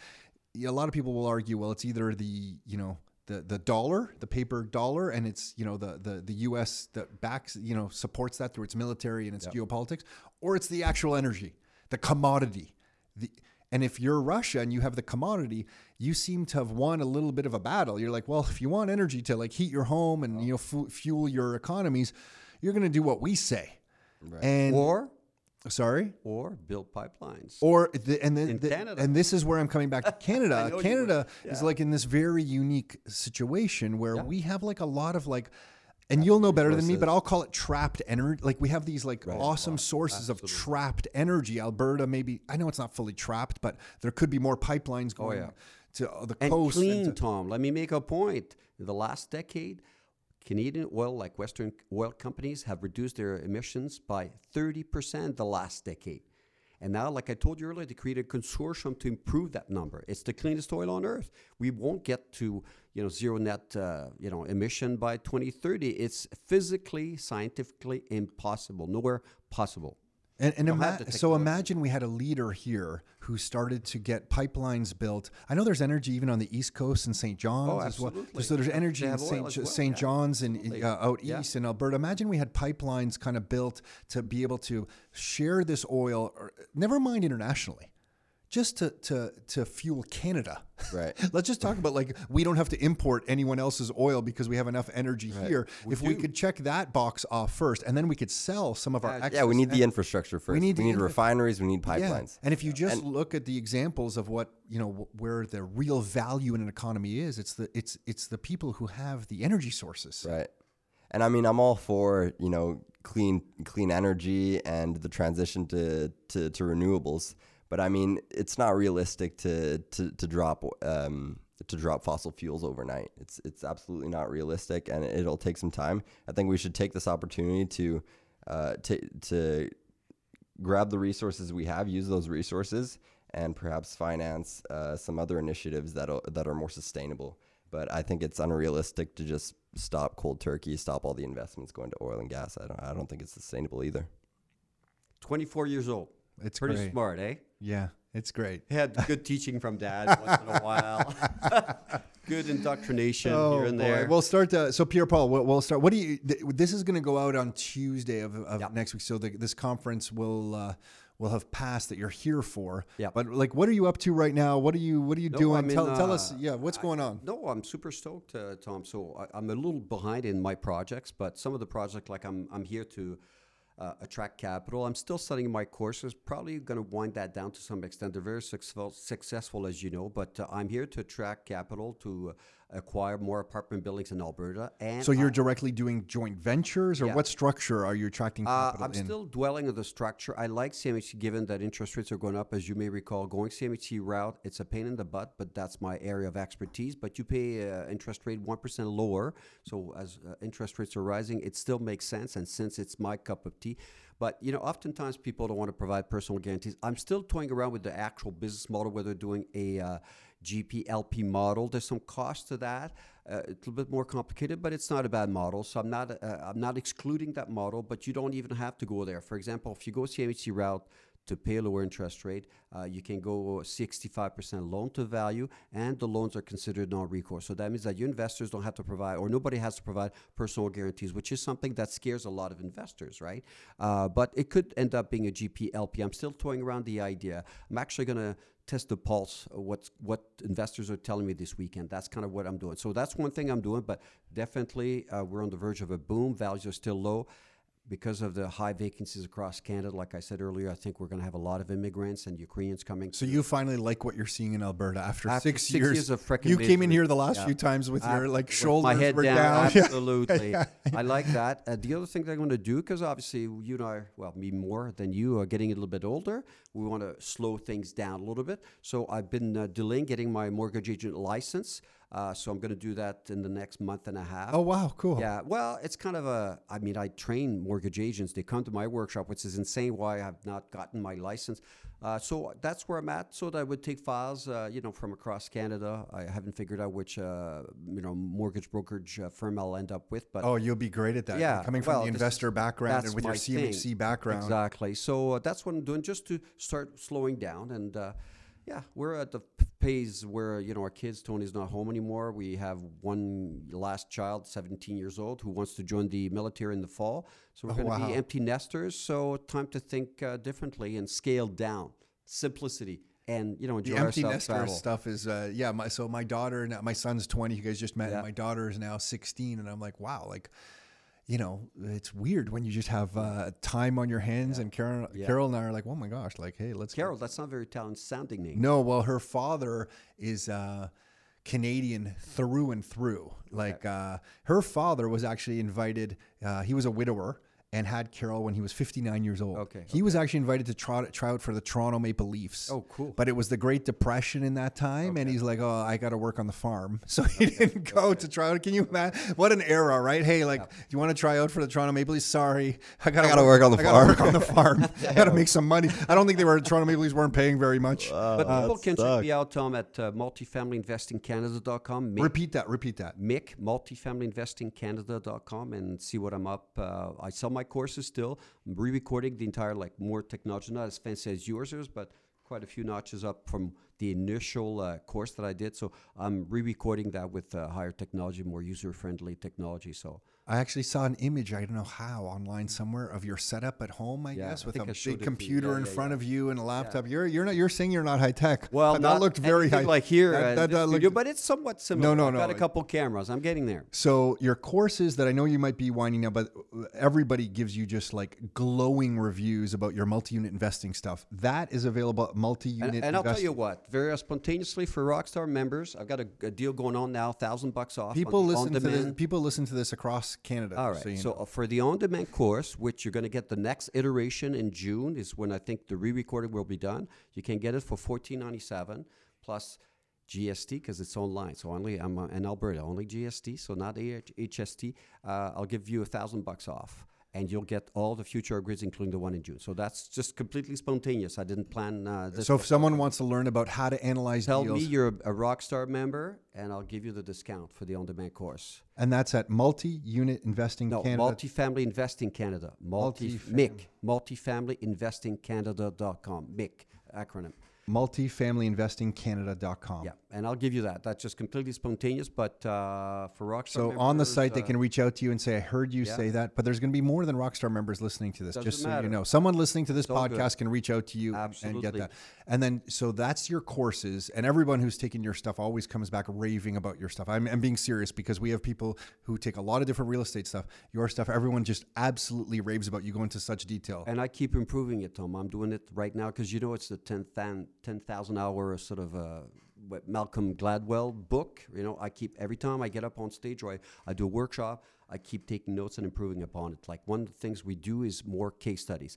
a lot of people will argue, well, it's either the you know the the dollar, the paper dollar, and it's you know the the the U.S. that backs you know supports that through its military and its geopolitics, or it's the actual energy, the commodity. The and if you're Russia and you have the commodity, you seem to have won a little bit of a battle. You're like, well, if you want energy to like heat your home and you know fu- fuel your economies, you're going to do what we say. And Or sorry, or build pipelines. or the, and then the- Canada. and this is where I'm coming back to Canada. Canada would. is like in this very unique situation where we have like a lot of like. And you'll know better than me, but I'll call it trapped energy. Like we have these like awesome sources of trapped energy. Alberta, maybe I know it's not fully trapped, but there could be more pipelines going Oh, yeah. to the and coast. and clean, to- Tom. Let me make a point. In the last decade, Canadian oil, like Western oil companies, have reduced their emissions by 30% the last decade. And now, like I told you earlier, they created a consortium to improve that number. It's the cleanest oil on earth. We won't get to you know zero net uh, you know emission by 2030. It's physically, scientifically impossible. Nowhere possible. And, and ima- so imagine we had a leader here who started to get pipelines built. I know there's energy even on the East Coast in St. John's as well. Oh. So there's energy in St. well, St. yeah, John's and uh, out Yeah. east in Alberta. Imagine we had pipelines kind of built to be able to share this oil, or, never mind internationally, just to, to, to fuel Canada. Right. Let's just talk about like we don't have to import anyone else's oil because we have enough energy here. if we could check that box off first, and then we could sell some of our Yeah, Yeah, we need the infrastructure first. We need need, infra- refineries. We need pipelines. yeah. And if you just look at the examples of what you know where the real value in an economy is, it's the it's it's the people who have the energy sources. Right. And I mean, I'm all for you know clean clean energy and the transition to to, to renewables. But I mean, it's not realistic to to, to drop um, to drop fossil fuels overnight. It's it's absolutely not realistic, and it'll take some time. I think we should take this opportunity to uh, to to grab the resources we have, use those resources, and perhaps finance uh, some other initiatives that that are more sustainable. But I think it's unrealistic to just stop cold turkey, stop all the investments going to oil and gas. I don't I don't think it's sustainable either. 24 years old. It's Pretty great. smart, eh? Yeah, it's great. Had good teaching from dad once in a while. good indoctrination here and there. Oh, We'll start. So Pierre Paul, we'll, we'll start. What do you? Th- this is going to go out on Tuesday of, of Yep. next week. So the, this conference will. Uh, will have passed that you're here for. Yeah. But like, what are you up to right now? What are you What are you No, doing? Tell, tell us. uh, Yeah, what's going on? No, I'm super stoked, uh, Tom. So I, I'm a little behind in my projects, but some of the projects, like I'm, I'm here to uh, attract capital. I'm still studying my courses. Probably going to wind that down to some extent. They're very successful, successful as you know. But uh, I'm here to attract capital to uh, acquire more apartment buildings in Alberta. And So you're I- directly doing joint ventures, or Yeah. what structure are you attracting Uh, capital I'm in? still dwelling on the structure. I like CMHC given that interest rates are going up. As you may recall, going CMHC route, it's a pain in the butt, but that's my area of expertise. But you pay uh, interest rate 1% lower. So as uh, interest rates are rising, it still makes sense. And since it's my cup of tea, but you know, oftentimes people don't want to provide personal guarantees. I'm still toying around with the actual business model, whether doing a uh, GP LP model. There's some cost to that. Uh, it's a little bit more complicated, but it's not a bad model. So I'm not uh, I'm not excluding that model, but you don't even have to go there. For example, if you go CMHC route to pay a lower interest rate, uh, you can go 65% loan to value, and the loans are considered non-recourse. So that means that your investors don't have to provide, or nobody has to provide personal guarantees, which is something that scares a lot of investors, right? Uh, but it could end up being a GP LP. I'm still toying around the idea. I'm actually going to test the pulse of what's what investors are telling me this weekend. That's kind of what I'm doing. So that's one thing I'm doing, but definitely uh, we're on the verge of a boom. Values are still low because of the high vacancies across Canada. Like I said earlier, I think we're going to have a lot of immigrants and Ukrainians coming. So you finally like what you're seeing in Alberta after, After six, six years. years of frickin' you came in here the last Yeah. few times with your Uh, like shoulders my head down. down. Absolutely, I like that. Uh, the other thing that I'm going to do, because obviously you and I, well, me more than you, are getting a little bit older. We want to slow things down a little bit. So I've been uh, delaying getting my mortgage agent license. Uh, so I'm going to do that in the next month and a half. Oh wow, cool. Yeah, well, it's kind of a. I mean, I train mortgage agents. They come to my workshop, which is insane. Why I've not gotten my license. Uh, so that's where I'm at. So that I would take files, uh, you know, from across Canada. I haven't figured out which, uh, you know, mortgage brokerage uh, firm I'll end up with. But Oh, you'll be great at that. yeah, coming from well, the is- investor background and with your CMHC thing. background. Exactly. So uh, that's what I'm doing, just to start slowing down. And uh, yeah, we're at the phase where you know our kids. Tony's not home anymore. We have one last child, 17 years old, who wants to join the military in the fall. So we're Oh, going to wow. be empty nesters. So time to think uh, differently and scale down, simplicity, and you know enjoy The empty nester travel. stuff is, uh, yeah. My so my daughter, now, my son's twenty. You guys just met. and Yeah. My daughter is now sixteen, and I'm like, wow, like, you know, it's weird when you just have uh, time on your hands. And Carol, Yeah. Carol and I are like, oh my gosh, like, hey, let's Carol, that's not a very Italian sounding name. No, well, her father is uh, Canadian through and through. Like uh, her father was actually invited. Uh, he was a widower and had Carol when he was 59 years old. Okay, He was actually invited to try, try out for the Toronto Maple Leafs. Oh, cool. But it was the Great Depression in that time, and he's like, "Oh, I got to work on the farm," so he didn't go to try out. Can you imagine? What an era, right? Hey, like, do you want to try out for the Toronto Maple Leafs? Sorry, I got gotta work on the I gotta farm." work on the farm. I got to make some money. I don't think they were Toronto Maple Leafs weren't paying very much. But people can check me out, Tom, at uh, multifamilyinvestingcanada.com. Mick, repeat that. Repeat that. Mick, multifamilyinvestingcanada.com, and see what I'm up. Uh, I sell my courses still. I'm re-recording the entire, like, more technology, not as fancy as yours is, but quite a few notches up from the initial uh, course that I did. So I'm re-recording that with uh, higher technology, more user-friendly technology. So I actually saw an image, I don't know how, online somewhere of your setup at home, I Yeah, guess, with a I showed big it to you. computer Yeah, in yeah, front of you and a laptop. You're you're not you're saying you're not high tech. Well, that looked very high. like here. That, that, that looked- but it's somewhat similar. no, no, I've got no, a couple cameras. I'm getting there. so your courses that I know you might be winding up, but everybody gives you just like glowing reviews about your multi-unit investing stuff. That is available at multi-unit. And, and I'll tell you what, very spontaneously for Rockstar members, I've got a, a deal going on now, thousand bucks off. People the listen to this. People listen to this across Canada. All right. so So, uh, for the on-demand course, which you're going to get the next iteration in June, is when I think the re-recording will be done. You can get it for fourteen ninety-seven plus GST because it's online. So only I'm uh, in Alberta, only GST, so not HST. Uh, I'll give you a thousand bucks off. And you'll get all the future upgrades, including the one in June. So that's just completely spontaneous. I didn't plan uh, this. so if someone wants to learn about how to analyze Tell deals, me you're a, a Rockstar member, and I'll give you the discount for the on-demand course. and that's at multi-unit investing Canada? No, Canada. Multifamily Investing Canada. Multi MIC. Multifamilyinvestingcanada.com. MIC acronym. Multi-Family Investing multifamilyinvestingcanada.com. Yeah, and I'll give you that. That's just completely spontaneous, but uh, for Rockstar So on the members, site, they uh, can reach out to you and say, "I heard you yeah. say that." But there's going to be more than Rockstar members listening to this. Doesn't just so you know, someone listening to this good. podcast can reach out to you and- and get that. And then, so that's your courses, and everyone who's taken your stuff always comes back raving about your stuff. I'm, I'm being serious because we have people who take a lot of different real estate stuff. Your stuff, everyone just absolutely raves about. You go into such detail. And I keep improving it, Tom. I'm doing it right now because you know it's the 10,000 10,000 hour sort of uh, Malcolm Gladwell book. You know, I keep every time I get up on stage or I, I do a workshop, I keep taking notes and improving upon it. Like one of the things we do is more case studies.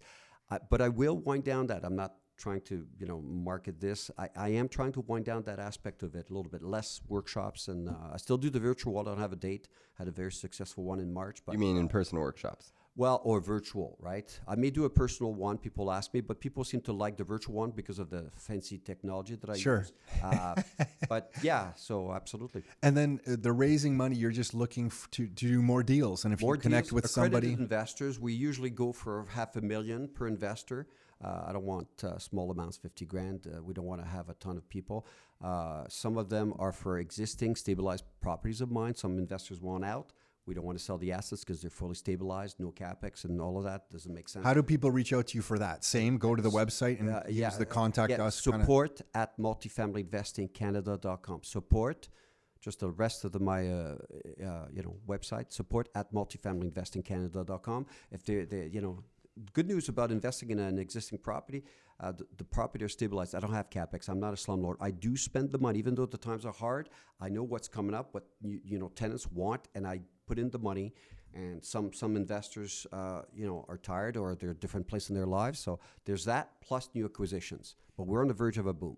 I, but I will wind down that. I'm not trying to, you know, market this. I, I am trying to wind down that aspect of it a little bit. Less workshops, and uh, I still do the virtual. I don't have a date. Had a very successful one in March. But You mean in person workshops? Well, or virtual, right? I may do a personal one. People ask me, but people seem to like the virtual one because of the fancy technology that I Sure. use. Uh, but yeah, so absolutely. And then uh, the raising money, you're just looking f- to, to do more deals. And if More you connect deals, with somebody, investors, we usually go for half a million per investor. Uh, I don't want uh, small amounts, 50 grand. Uh, we don't want to have a ton of people. Uh, some of them are for existing stabilized properties of mine. Some investors want out. We don't want to sell the assets because they're fully stabilized, no capex, and all of that doesn't make sense. how do people reach out to you for that? Same, go to the website and Uh, use the contact yeah, us. kinda- Support at multifamilyinvestingcanada.com. Support, just the rest of the, my uh, uh, you know website. Support at multifamilyinvestingcanada.com. If they, they, you know, good news about investing in an existing property, uh, the, the property are stabilized. I don't have capex. I'm not a slumlord. I do spend the money, even though the times are hard. I know what's coming up, what you, you know tenants want, and I put in the money. And some some investors, uh, you know, are tired or they're a different place in their lives. So there's that plus new acquisitions. But we're on the verge of a boom.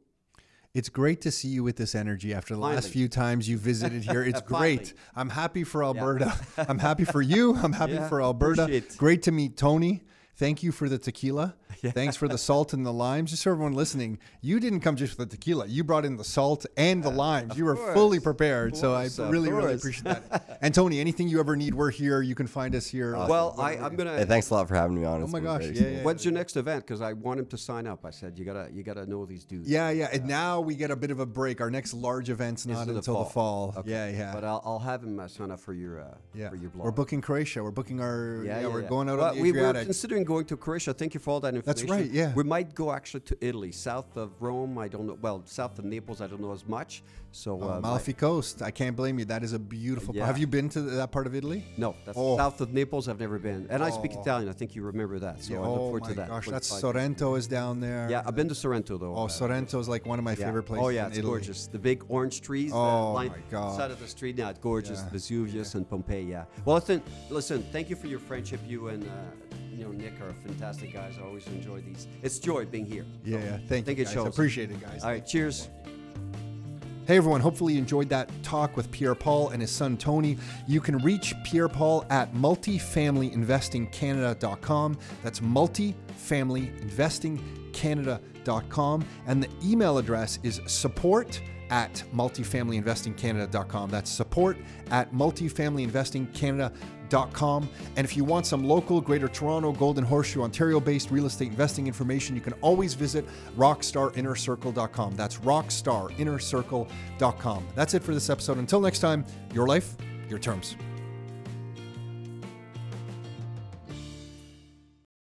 It's great to see you with this energy after the last few times you visited here. It's great. I'm happy for Alberta. I'm happy for you. I'm happy Yeah, for Alberta. Great to meet Tony. Thank you for the tequila. Thanks for the salt and the limes. Just for everyone listening, you didn't come just with the tequila. You brought in the salt and the limes. You were fully prepared. so I course, really, really appreciate that. and Tony, anything you ever need, we're here. You can find us here. Well, I, I'm gonna. Hey, thanks a lot for having me on. oh It's my gosh. very Yeah, yeah. When's your next event? Because I want him to sign up. I said you gotta you gotta know these dudes. Yeah, yeah. And now we get a bit of a break. Our next large event's not until the fall. Okay. Yeah, yeah. But I'll, I'll have him uh, sign up for your uh, yeah. for your blog. We're booking Croatia. We're booking our. Yeah, yeah, we're going out Well, on the we were considering going to Croatia. Thank you for all that information. That's right, yeah. We might go actually to Italy, south of Rome. I don't know. Well, south of Naples, I don't know as much. So Oh, uh, Amalfi Coast. I can't blame you. That is a beautiful. Yeah. Have you been to that part of Italy? No, that's Oh. south of Naples. I've never been, and I speak Italian. I think you remember that. So I look oh forward my to that. gosh, that's Sorrento is down there. Yeah, I've been to Sorrento though. Oh, Sorrento is like one of my yeah. favorite places. Oh yeah, it's Italy. gorgeous. The big orange trees Oh, that line my gosh. side of the street. Yeah, it's gorgeous. Yeah. Vesuvius and Pompeii. Yeah. Well, listen, listen. Thank you for your friendship. You and uh, you know Nick are fantastic guys. I always enjoy these. It's joy being here. Yeah, So, yeah. I Thank you. guys. Appreciate it, guys. All right. Cheers. Hey everyone, hopefully you enjoyed that talk with Pierre Paul and his son Tony. You can reach Pierre Paul at multifamilyinvestingcanada.com. That's multifamilyinvestingcanada.com. And the email address is support at multifamilyinvestingcanada.com. That's support at multifamilyinvestingcanada.com. And if you want some local Greater Toronto, Golden Horseshoe, Ontario based real estate investing information, you can always visit rockstarinnercircle.com. That's rockstarinnercircle.com. That's it for this episode. Until next time, your life, your terms.